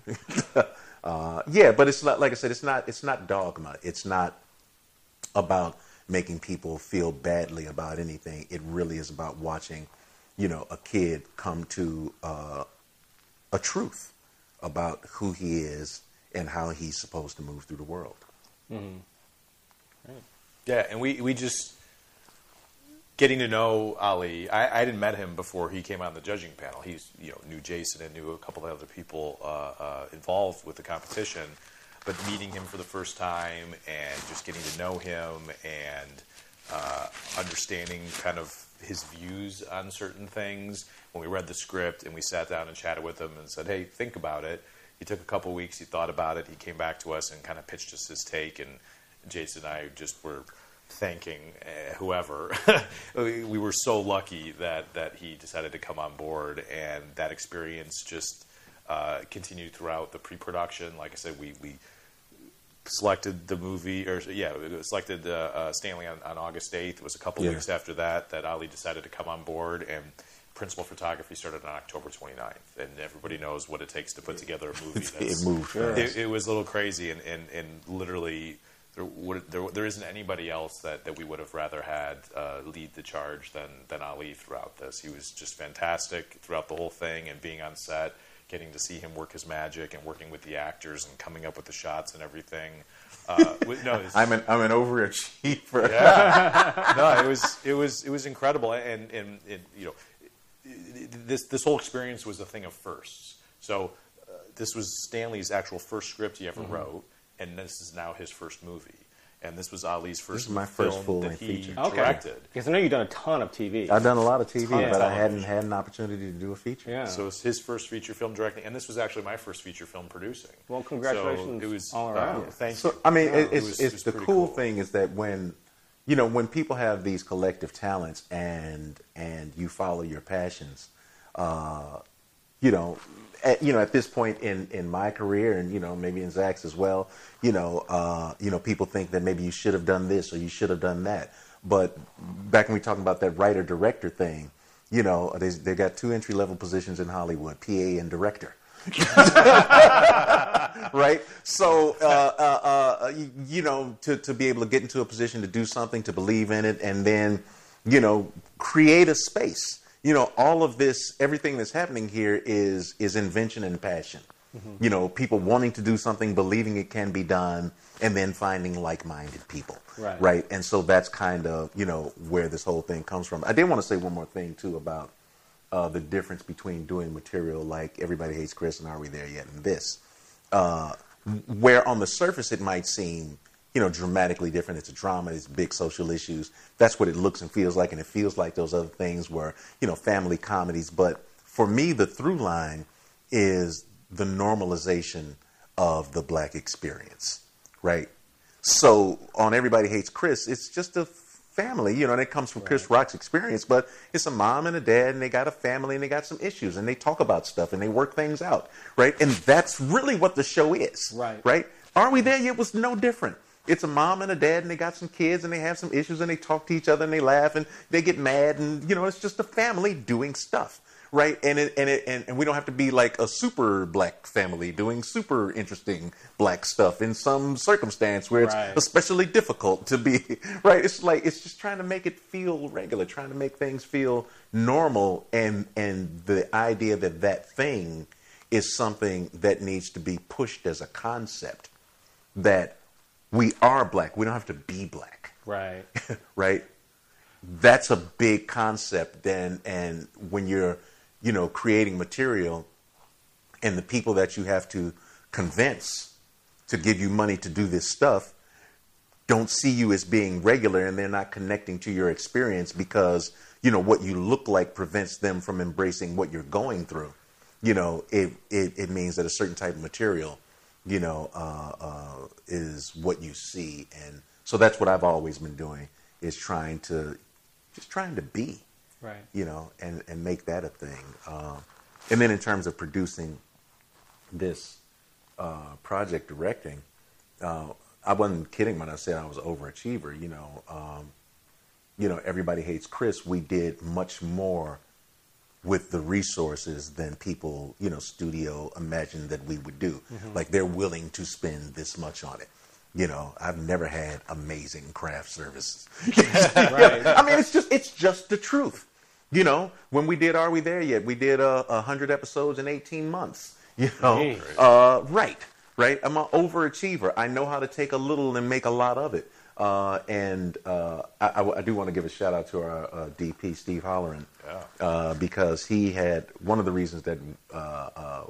B: uh, yeah, but it's not like I said. It's not. It's not dogma. It's not about making people feel badly about anything. It really is about watching, you know, a kid come to uh, a truth about who he is and how he's supposed to move through the world.
C: Yeah, and we, we just getting to know Ali. I, I didn't met him before he came on the judging panel. He's you know knew Jason and knew a couple of other people uh, uh, involved with the competition, but meeting him for the first time and just getting to know him and uh, understanding kind of his views on certain things. When we read the script and we sat down and chatted with him and said, "Hey, think about it." He took a couple weeks. He thought about it. He came back to us and kind of pitched us his take. And Jason and I just were thanking uh, whoever. we we were so lucky that that he decided to come on board, and that experience just uh, continued throughout the pre-production. Like I said, we we selected the movie, or yeah, selected uh, uh, Stanley on, on August 8th. It was a couple
B: Yeah.
C: weeks after that that Ali decided to come on board, and principal photography started on October 29th. And everybody knows what it takes to put together a movie.
B: It moved.
C: It, it was a little crazy, and, and, and literally. There, would, there, there isn't anybody else that, that we would have rather had uh, lead the charge than, than Ali throughout this. He was just fantastic throughout the whole thing, and being on set, getting to see him work his magic, and working with the actors, and coming up with the shots and everything. Uh, no,
B: I'm an I'm an overachiever.
C: yeah. no, it was it was it was incredible, and and, and you know, this this whole experience was a thing of firsts. So uh, this was Stanley's actual first script he ever
B: Mm-hmm.
C: wrote, and this is now his first movie. And this was Ali's first.
B: is my first
C: film
B: full-length
C: that he
B: feature.
A: Okay. Because I know you've done a ton of TV.
B: I've done a lot of TV,
A: Ton of
B: but I hadn't had an opportunity to do a feature.
A: yeah.
C: So it's his first feature film directing, and this was actually my first feature film producing.
A: Well, congratulations
C: So it was
A: all
C: uh,
A: around.
C: thank
B: So
C: you.
B: I mean,
C: Yeah,
B: it,
C: it
B: it's
C: was-
B: it's
C: it was
B: the
C: pretty
B: cool, thing is that when you know when people have these collective talents and and you follow your passions, uh, you know, at, you know at this point in in my career and you know maybe in Zach's as well, you know, uh, you know people think that maybe you should have done this or you should have done that, but back when we were talking about that writer director thing, you know, they they got two entry level positions in Hollywood, PA and director right? So, uh, uh, uh, you, you know, to, to be able to get into a position to do something, to believe in it, and then, you know, create a space. You know, all of this, everything that's happening here is is invention and passion. You know, people wanting to do something, believing it can be done, and then finding like-minded people.
A: Right.
B: Right. And so that's kind of you know where this whole thing comes from. I did want to say one more thing too about uh, the difference between doing material like Everybody Hates Chris and Are We There Yet and this, uh, where on the surface it might seem, you know, dramatically different. It's a drama, it's big social issues. That's what it looks and feels like, and it feels like those other things were, you know, family comedies. But for me, the through line is the normalization of the black experience, right? So on Everybody Hates Chris, it's just a family, you know, and it comes from Chris Rock's experience, but it's a mom and a dad, and they got a family, and they got some issues, and they talk about stuff, and they work things out, right? And that's really what the show is,
A: Right.
B: Right? Are We There Yet was no different. It's a mom and a dad, and they got some kids, and they have some issues, and they talk to each other, and they laugh, and they get mad, and, you know, it's just a family doing stuff, right? And it, and it, and, and we don't have to be like a super black family doing super interesting black stuff in some circumstance where it's
A: Right.
B: especially difficult to be right. It's like it's just trying to make it feel regular, trying to make things feel normal, and and the idea that that thing is something that needs to be pushed as a concept that we are black. We don't have to be black
A: Right.
B: right? That's a big concept. Then, and when you're, you know, creating material, and the people that you have to convince to give you money to do this stuff don't see you as being regular, and they're not connecting to your experience because you know what you look like prevents them from embracing what you're going through. You know, it it, it means that a certain type of material, you know, uh, uh, is what you see, and so that's what I've always been doing is trying to just trying to be,
A: Right.
B: you know, and and make that a thing. Uh, and then in terms of producing this uh, project directing, uh, I wasn't kidding when I said I was overachiever. You know, um, you know, everybody hates Chris. We did much more with the resources than people, you know, studio imagined that we would do. Like they're willing to spend this much on it. You know, I've never had amazing craft services.
A: Right.
B: I mean, it's just it's just the truth. You know, when we did Are We There Yet? We did a uh, hundred episodes in eighteen months. You know,
A: Jeez.
B: uh, right, right. I'm an overachiever. I know how to take a little and make a lot of it. Uh, and uh, I, I, do want to give a shout out to our uh, DP Steve Holleran uh, because he had one of the reasons that uh, uh,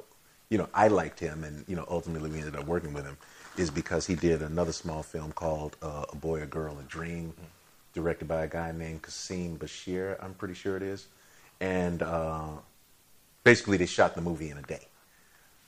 B: you know I liked him and you know ultimately we ended up working with him is because he did another small film called uh, A Boy, a Girl, a Dream, directed by a guy named Qasim Basir. I'm pretty sure it is, and uh, basically they shot the movie in a day.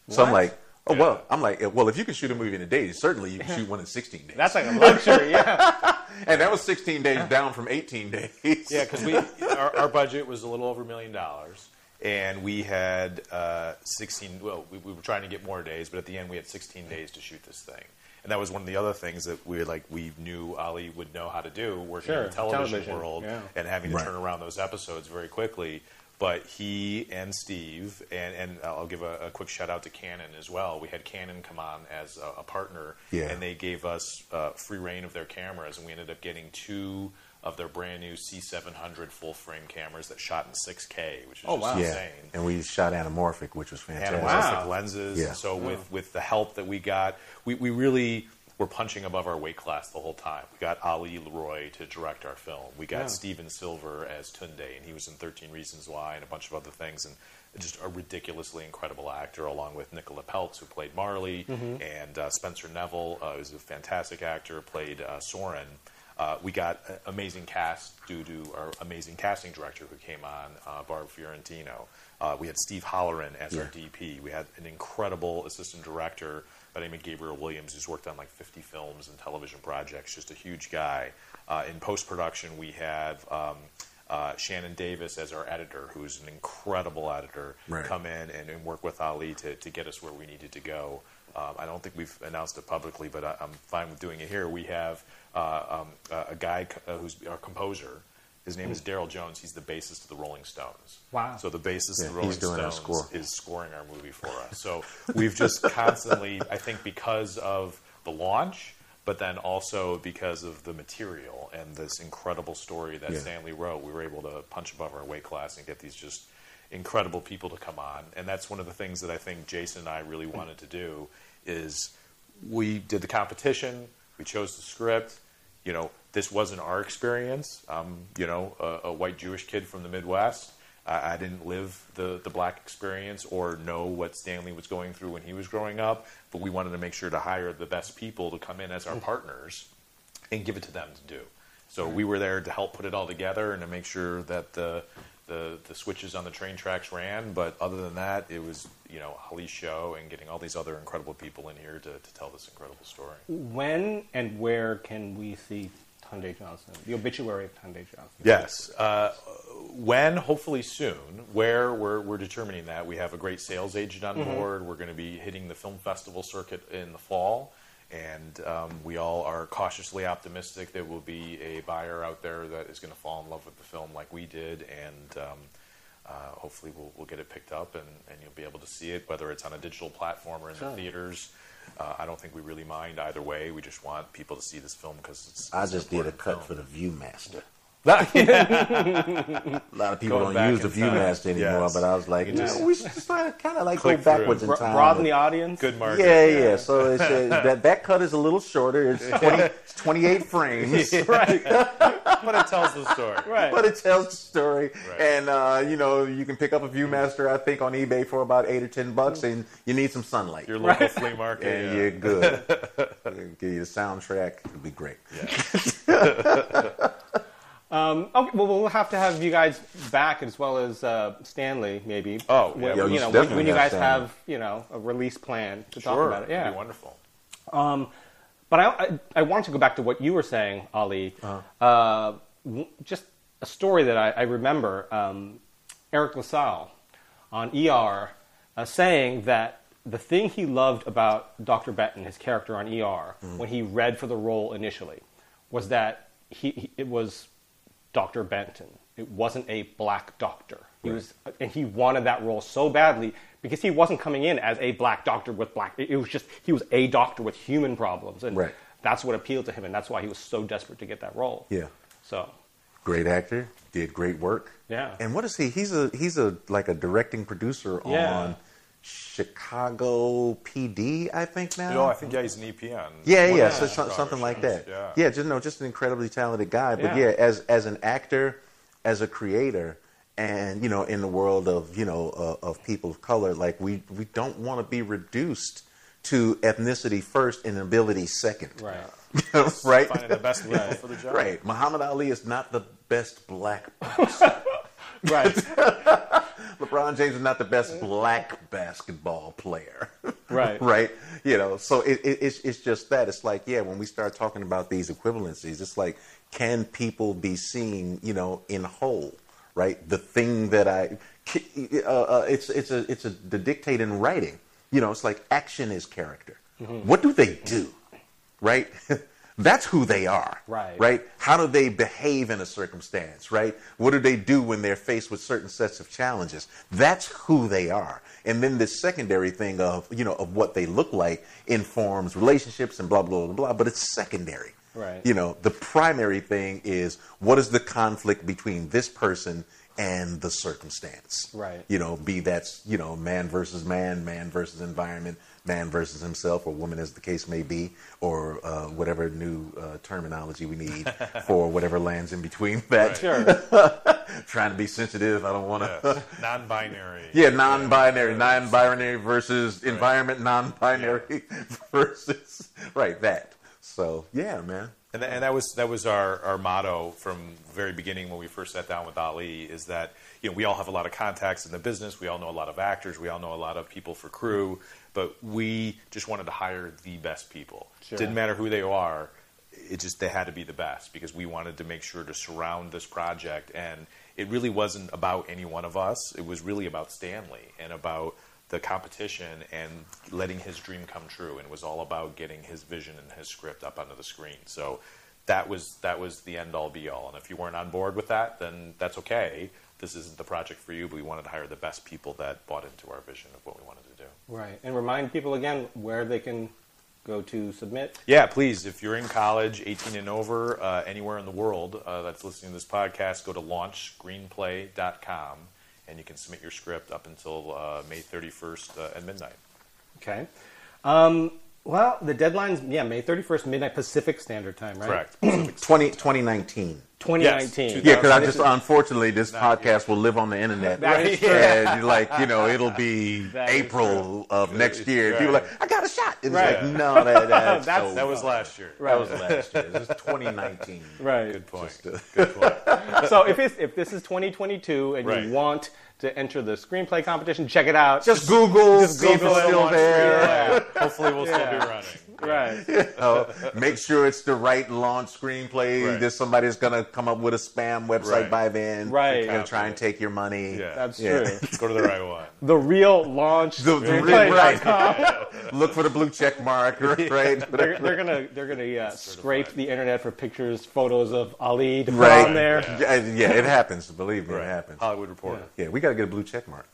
B: So I'm like, oh well, I'm like, well, if you can shoot a movie in a day, certainly you can shoot one in 16 days.
A: That's like a luxury. Yeah.
B: and that was 16 days down from 18 days.
C: Yeah, because we our, our budget was a little over a million dollars, and we had uh, 16. Well, we, we were trying to get more days, but at the end we had 16 days to shoot this thing. And that was one of the other things that we like. We knew Ali would know how to do working in the television,
A: television,
C: world
A: yeah.
C: and having to
B: Right.
C: turn around those episodes very quickly. But he and Steve, and, and I'll give a, a quick shout out to Canon as well. We had Canon come on as a, a partner,
B: Yeah.
C: and they gave us uh, free reign of their cameras, and we ended up getting two of their brand new C700 full frame cameras that shot in 6K, which is
A: Oh,
C: just
A: wow.
B: yeah,
C: insane.
B: and we shot anamorphic, which was fantastic.
C: Anamorphic
A: Wow.
C: lenses.
B: Yeah.
C: And so with, with the help that we got, we, we really were punching above our weight class the whole time. We got Ali LeRoi to direct our film. We got
A: Yeah.
C: Steven Silver as Tunde, and he was in 13 Reasons Why and a bunch of other things. And just a ridiculously incredible actor, along with Nicola Peltz, who played Marley, and uh, Spencer Neville, uh, who's a fantastic actor, played uh, Soren. Uh, we got an amazing cast due to our amazing casting director who came on, uh, Barb Fiorentino. Uh, we had Steve Holleran as our DP. We had an incredible assistant director by name of Gabriel Williams, who's worked on like 50 films and television projects. Just a huge guy. Uh, in post production, we have um, uh, Shannon Davis as our editor, who's an incredible editor,
B: Right.
C: come in and, and work with Ali to, to get us where we needed to go. Um, I don't think we've announced it publicly, but I, I'm fine with doing it here. We have uh, um, a, guy uh, who's our composer. His name is Darryl Jones. He's the bassist of the Rolling Stones.
A: Wow.
C: So the bassist
B: Yeah,
C: of the Rolling Stones
B: score.
C: is scoring our movie for us. So we've just constantly, I think, because of the launch, but then also because of the material and this incredible story that
B: Yeah.
C: Stanley wrote, we were able to punch above our weight class and get these just incredible people to come on. And that's one of the things that I think Jason and I really wanted to do is we did the competition, we chose the script. You know, this wasn't our experience. I'm, you know, a, a white Jewish kid from the Midwest. I, I didn't live the, the black experience or know what Stanley was going through when he was growing up, but we wanted to make sure to hire the best people to come in as our hmm. partners and give it to them to do. So hmm. we were there to help put it all together and to make sure that the the, the switches on the train tracks ran. But other than that, it was you know Ali's show and getting all these other incredible people in here to, to tell this incredible story.
A: When and where can we see Tunde Johnson? The obituary of Tunde Johnson.
C: Yes. Uh, when? Hopefully soon. Where? We're, we're determining that. We have a great sales agent on board. We're going to be hitting the film festival circuit in the fall. And um, we all are cautiously optimistic there will be a buyer out there that is going to fall in love with the film like we did. And um, uh, hopefully we'll, we'll get it picked up and, and you'll be able to see it, whether it's on a digital platform or in the theaters. Uh, I don't think we really mind either way. We just want people to see this film because it's.
B: I just did a cut
C: film.
B: for the ViewMaster. a lot of people
C: Going
B: don't use the. ViewMaster anymore,
C: Yes.
B: but I was like,
C: You
B: you
C: just-
B: know, we should kind of like go
C: Click through.
B: backwards in
A: Bro-
B: time.
A: broaden the audience.
C: Good market.
B: yeah, yeah. So it's, uh, that that cut is a little shorter. It's, 20, it's 28 frames,
A: right.
C: but it tells the story.
A: Right.
B: but it tells the story.
C: Right.
B: And uh, you know, you can pick up a ViewMaster, I think, on eBay for about eight or ten bucks, and you need some sunlight.
C: Your local flea market.
B: and
C: yeah.
B: you're good. Give you the soundtrack; it'll be great.
A: Um, okay, well, we'll have to have you guys back as well as uh, Stanley, maybe.
C: Oh, yeah.
A: When-
C: Yo,
B: you
A: know, when, when you guys
B: Stanley.
A: have you know a release plan to talk about it.
C: It'd
A: Yeah.
C: be wonderful.
A: Um, but I, I, I wanted to go back to what you were saying, Ali.
B: Uh-huh.
A: Uh, w- just a story that I, I remember um, Eric LaSalle on ER uh, saying that the thing he loved about Dr. Benton, his character on ER,
B: Mm-hmm.
A: when he read for the role initially, was that he, he it was Dr. Benton. It wasn't a black doctor. He was, and he wanted that role so badly because he wasn't coming in as a black doctor with black. It, it was just he was a doctor with human problems, and
B: Right.
A: that's what appealed to him, and that's why he was so desperate to get that role.
B: Yeah.
A: So,
B: Great actor, did great work.
A: Yeah.
B: And what is he? He's a he's a like a directing producer
A: Yeah.
B: on Chicago PD, I think now.
C: You know, I think yeah, he's an EP on.
B: Yeah, yeah, so, so- something like that.
C: Yeah.
B: just no, just an incredibly talented guy. But
A: Yeah.
B: yeah, as as an actor, as a creator, and you know, in the world of you know uh, of people of color, like we we don't want to be reduced to ethnicity first and ability second.
A: right.
B: right.
C: Finding the best people for the job.
B: Right. Muhammad Ali is not the best black boxer.
A: right.
B: LeBron James is not the best black basketball player.
A: Right.
B: right. You know, so it, it, it's, it's just that. It's like, yeah, when we start talking about these equivalencies, it's like, can people be seen, you know, in whole, right? The thing that I, uh, uh, it's, it's a, it's a, the dictate in writing. You know, it's like action is character. What do they do? Right? That's who they are.
A: Right.
B: Right? How do they behave in a circumstance, right? What do they do when they're faced with certain sets of challenges? That's who they are. And then this secondary thing of, you know, of what they look like informs relationships and blah, blah, blah, blah, but it's secondary.
A: Right.
B: You know, the primary thing is what is the conflict between this person and the circumstance?
A: Right.
B: You know, be that's, you know, man versus man, man versus environment, man versus himself, or woman as the case may be, or uh, whatever new uh, terminology we need for whatever lands in between that.
A: Sure.
B: Trying to be sensitive. I don't want to.
C: Yes. Non-binary.
B: Yeah, non-binary, non-binary versus environment, non-binary versus right that. So yeah, man.
C: And, and that was that was our, our motto from the very beginning when we first sat down with Ali is that you know we all have a lot of contacts in the business, we all know a lot of actors, we all know a lot of people for crew, but we just wanted to hire the best people.
A: Sure.
C: Didn't matter who they are, it just they had to be the best because we wanted to make sure to surround this project and it really wasn't about any one of us. It was really about Stanley and about the competition and letting his dream come true and it was all about getting his vision and his script up onto the screen. So that was that was the end all be all. And if you weren't on board with that, then that's okay. This isn't the project for you, but we wanted to hire the best people that bought into our vision of what we wanted.
A: Right. And remind people again where they can go to submit.
C: Yeah, please, if you're in college, 18 and over, uh, anywhere in the world uh, that's listening to this podcast, go to launchscreenplay.com and you can submit your script up until uh, May 31st uh, at midnight.
A: Okay. Um, well, the deadline's, yeah, May 31st, midnight Pacific Standard Time, right?
C: Correct.
B: 20, 2019.
A: 2019.
C: Yes,
B: Yeah, because I
C: This
B: just
C: is-
B: unfortunately this
C: Not
B: podcast will live on the internet,
A: That is true.
B: and you're like you know it'll be
A: That is
B: April of next
C: is
B: year.
C: right.
B: People are like I got a shot. And
A: Right.
B: It's like no, that, that's,
A: That's-
B: so-
C: That was last year.
B: that was last year. This is 2019.
A: Right.
C: Good point.
B: Just, uh,
C: Good point.
A: so if, it's, if this is 2022 and
C: Right.
A: you want to enter the screenplay competition, check it out.
B: Just Google.
A: Just Google
B: it's
A: it,
B: still there.
C: Yeah. Hopefully, we'll still be running.
A: Right.
B: Make sure it's the right launch screenplay.
C: Right.
B: There's somebody that's gonna come up with a spam website
C: Right.
B: by then.
A: Right.
B: They're gonna try and take your money.
C: Yeah.
A: That's
B: Yeah.
A: true.
C: Go to the right one.
A: The real launch.
B: The, the,
A: screenplay.com.
B: right. look for the blue check mark, right?
A: They're, they're gonna they're gonna uh, scrape the internet for pictures, photos of Ali to put
B: right
A: on there.
B: Yeah, yeah, it happens. Believe me, it happens.
C: Hollywood Reporter.
B: Yeah, we got to get a blue check mark.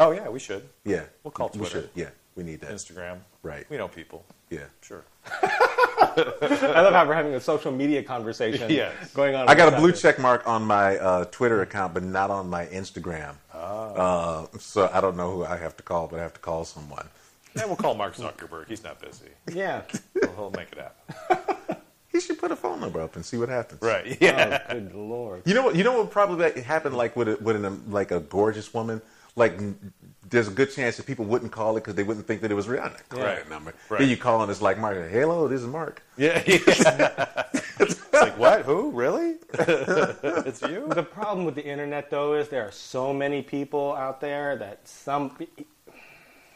C: Oh yeah, we should.
B: Yeah,
C: We'll call
B: We
C: Twitter.
B: should. Yeah, we need that.
C: Instagram.
B: Right.
C: We know people.
B: Yeah.
C: Sure.
A: I love how we're having a social media conversation
C: Yes.
A: going on.
B: I got a blue check mark on my uh, Twitter account, but not on my Instagram. Uh, so I don't know who I have to call, but I have to call someone.
C: And we'll call Mark Zuckerberg. He's not busy.
A: Yeah.
C: He'll, he'll make it happen.
B: He should put a phone number up and see what happens.
C: Right. Yeah.
A: Oh, good lord.
B: You know what? You know what probably happened like with a, with an, like a gorgeous woman. Like n- there's a good chance that people wouldn't call it because they wouldn't think that it was Rihanna. Call
C: Right.
B: that number.
C: Right.
B: Then you call and it's like Mark. Hello, this is Mark.
C: Yeah. yeah. it's like what? Who? Really? it's you?
A: The problem with the internet, though, is there are so many people out there that some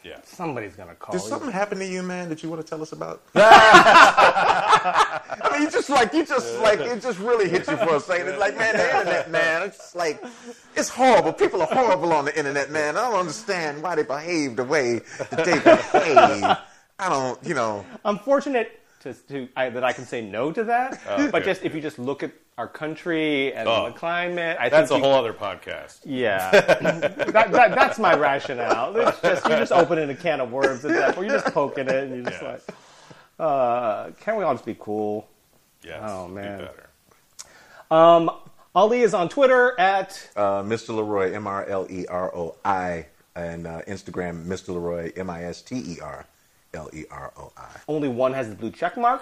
C: Yeah.
A: somebody's gonna call
B: Did
A: you.
B: something happen to you, man, that you want to tell us about? I mean, you just like you just like it just really hit you for a second. It's like, man, the internet, man, it's just like it's horrible. People are horrible on the internet, man. I don't understand why they behave the way that they behave. I don't, you know.
A: I'm fortunate to, to I, that I can say no to that. But
C: okay.
A: just if you just look at our country and
C: Oh.
A: the climate, I
C: That's a
A: you-
C: whole other podcast.
A: Yeah, that, that, that's my rationale. It's just you're just opening a can of worms at that point. You're just poking it, and you're just
C: Yeah.
A: like, uh, can't we all just be cool?
C: Yes.
A: Oh, man.
C: better.
A: Um, Ali is on Twitter at
B: Uh, Mr. LeRoi, M R L E R O I, and uh, Instagram, Mr. LeRoi, M I S T E R L E R O I.
A: only one has the blue check mark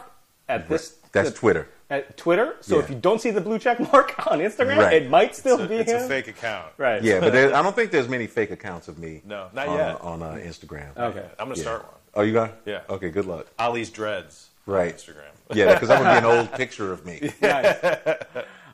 A: at this.
B: That's
A: the-
B: Twitter.
A: At Twitter. So
B: Yeah.
A: if you don't see the blue check mark on Instagram,
B: Right.
A: it might still
C: It's, a,
A: be
C: it's
A: him.
C: a fake account.
A: Right.
B: Yeah, but there, I don't think there's many fake accounts of me.
C: No, not
B: on,
C: yet.
B: on uh, Instagram.
A: Okay.
C: I'm gonna
B: Yeah.
C: start one.
B: Oh, you got?
C: Yeah.
B: Okay, good luck.
C: Ali's dreads. on
B: Right.
C: Instagram.
B: Yeah, because that would be an old picture of me.
A: Nice.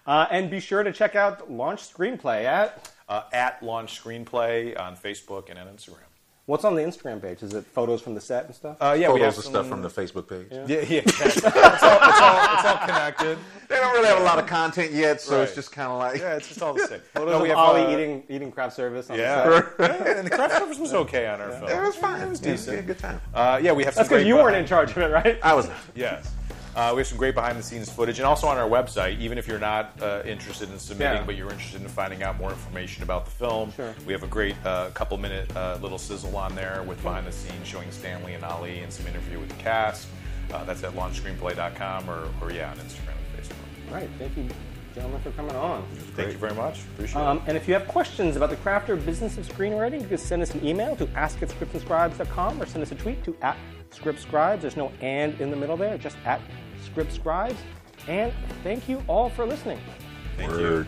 A: Uh, and be sure to check out Launch Screenplay at.
C: Uh, at Launch Screenplay on Facebook and on Instagram.
A: What's on the Instagram page? Is it photos from the set and stuff?
C: Uh, yeah, we have
B: Photos of
C: some
B: stuff from the Facebook page.
C: Yeah, yeah, exactly. it's, all, it's, all, it's all connected.
B: They don't really have a lot of content yet, so it's
C: Right.
B: just kind of like.
C: Yeah, it's just all the same.
A: Photos
C: No,
A: of
C: we have,
A: Ali
C: uh,
A: eating eating craft service on the
C: Yeah.
A: set.
C: Yeah, and the craft service was okay on our film.
B: It was fine.
C: It was
B: Yeah,
C: decent.
B: yeah, good time.
C: Uh, yeah, we have some
A: That's because
C: great
A: you weren't in charge of it, right?
B: I was. Not.
C: Yes. Uh, we have some great behind the scenes footage, and also on our website. Even if you're not uh, interested in submitting,
A: Yeah.
C: but you're interested in finding out more information about the film,
A: Sure.
C: we have a great uh, couple minute uh, little sizzle on there with behind the scenes showing Stanley and Ali and some interview with the cast. Uh, that's at launchscreenplay.com or, or yeah, on Instagram and Facebook.
A: Right. Thank you, gentlemen, for coming on.
C: Thank you very much. Appreciate it.
A: Um, and if you have questions about the craft or business of screenwriting, you can send us an email to ask or send us a tweet to at scriptscribes. There's no and in the middle there, just at scriptscribes. And thank you all for listening.
C: Thank you.
B: Word.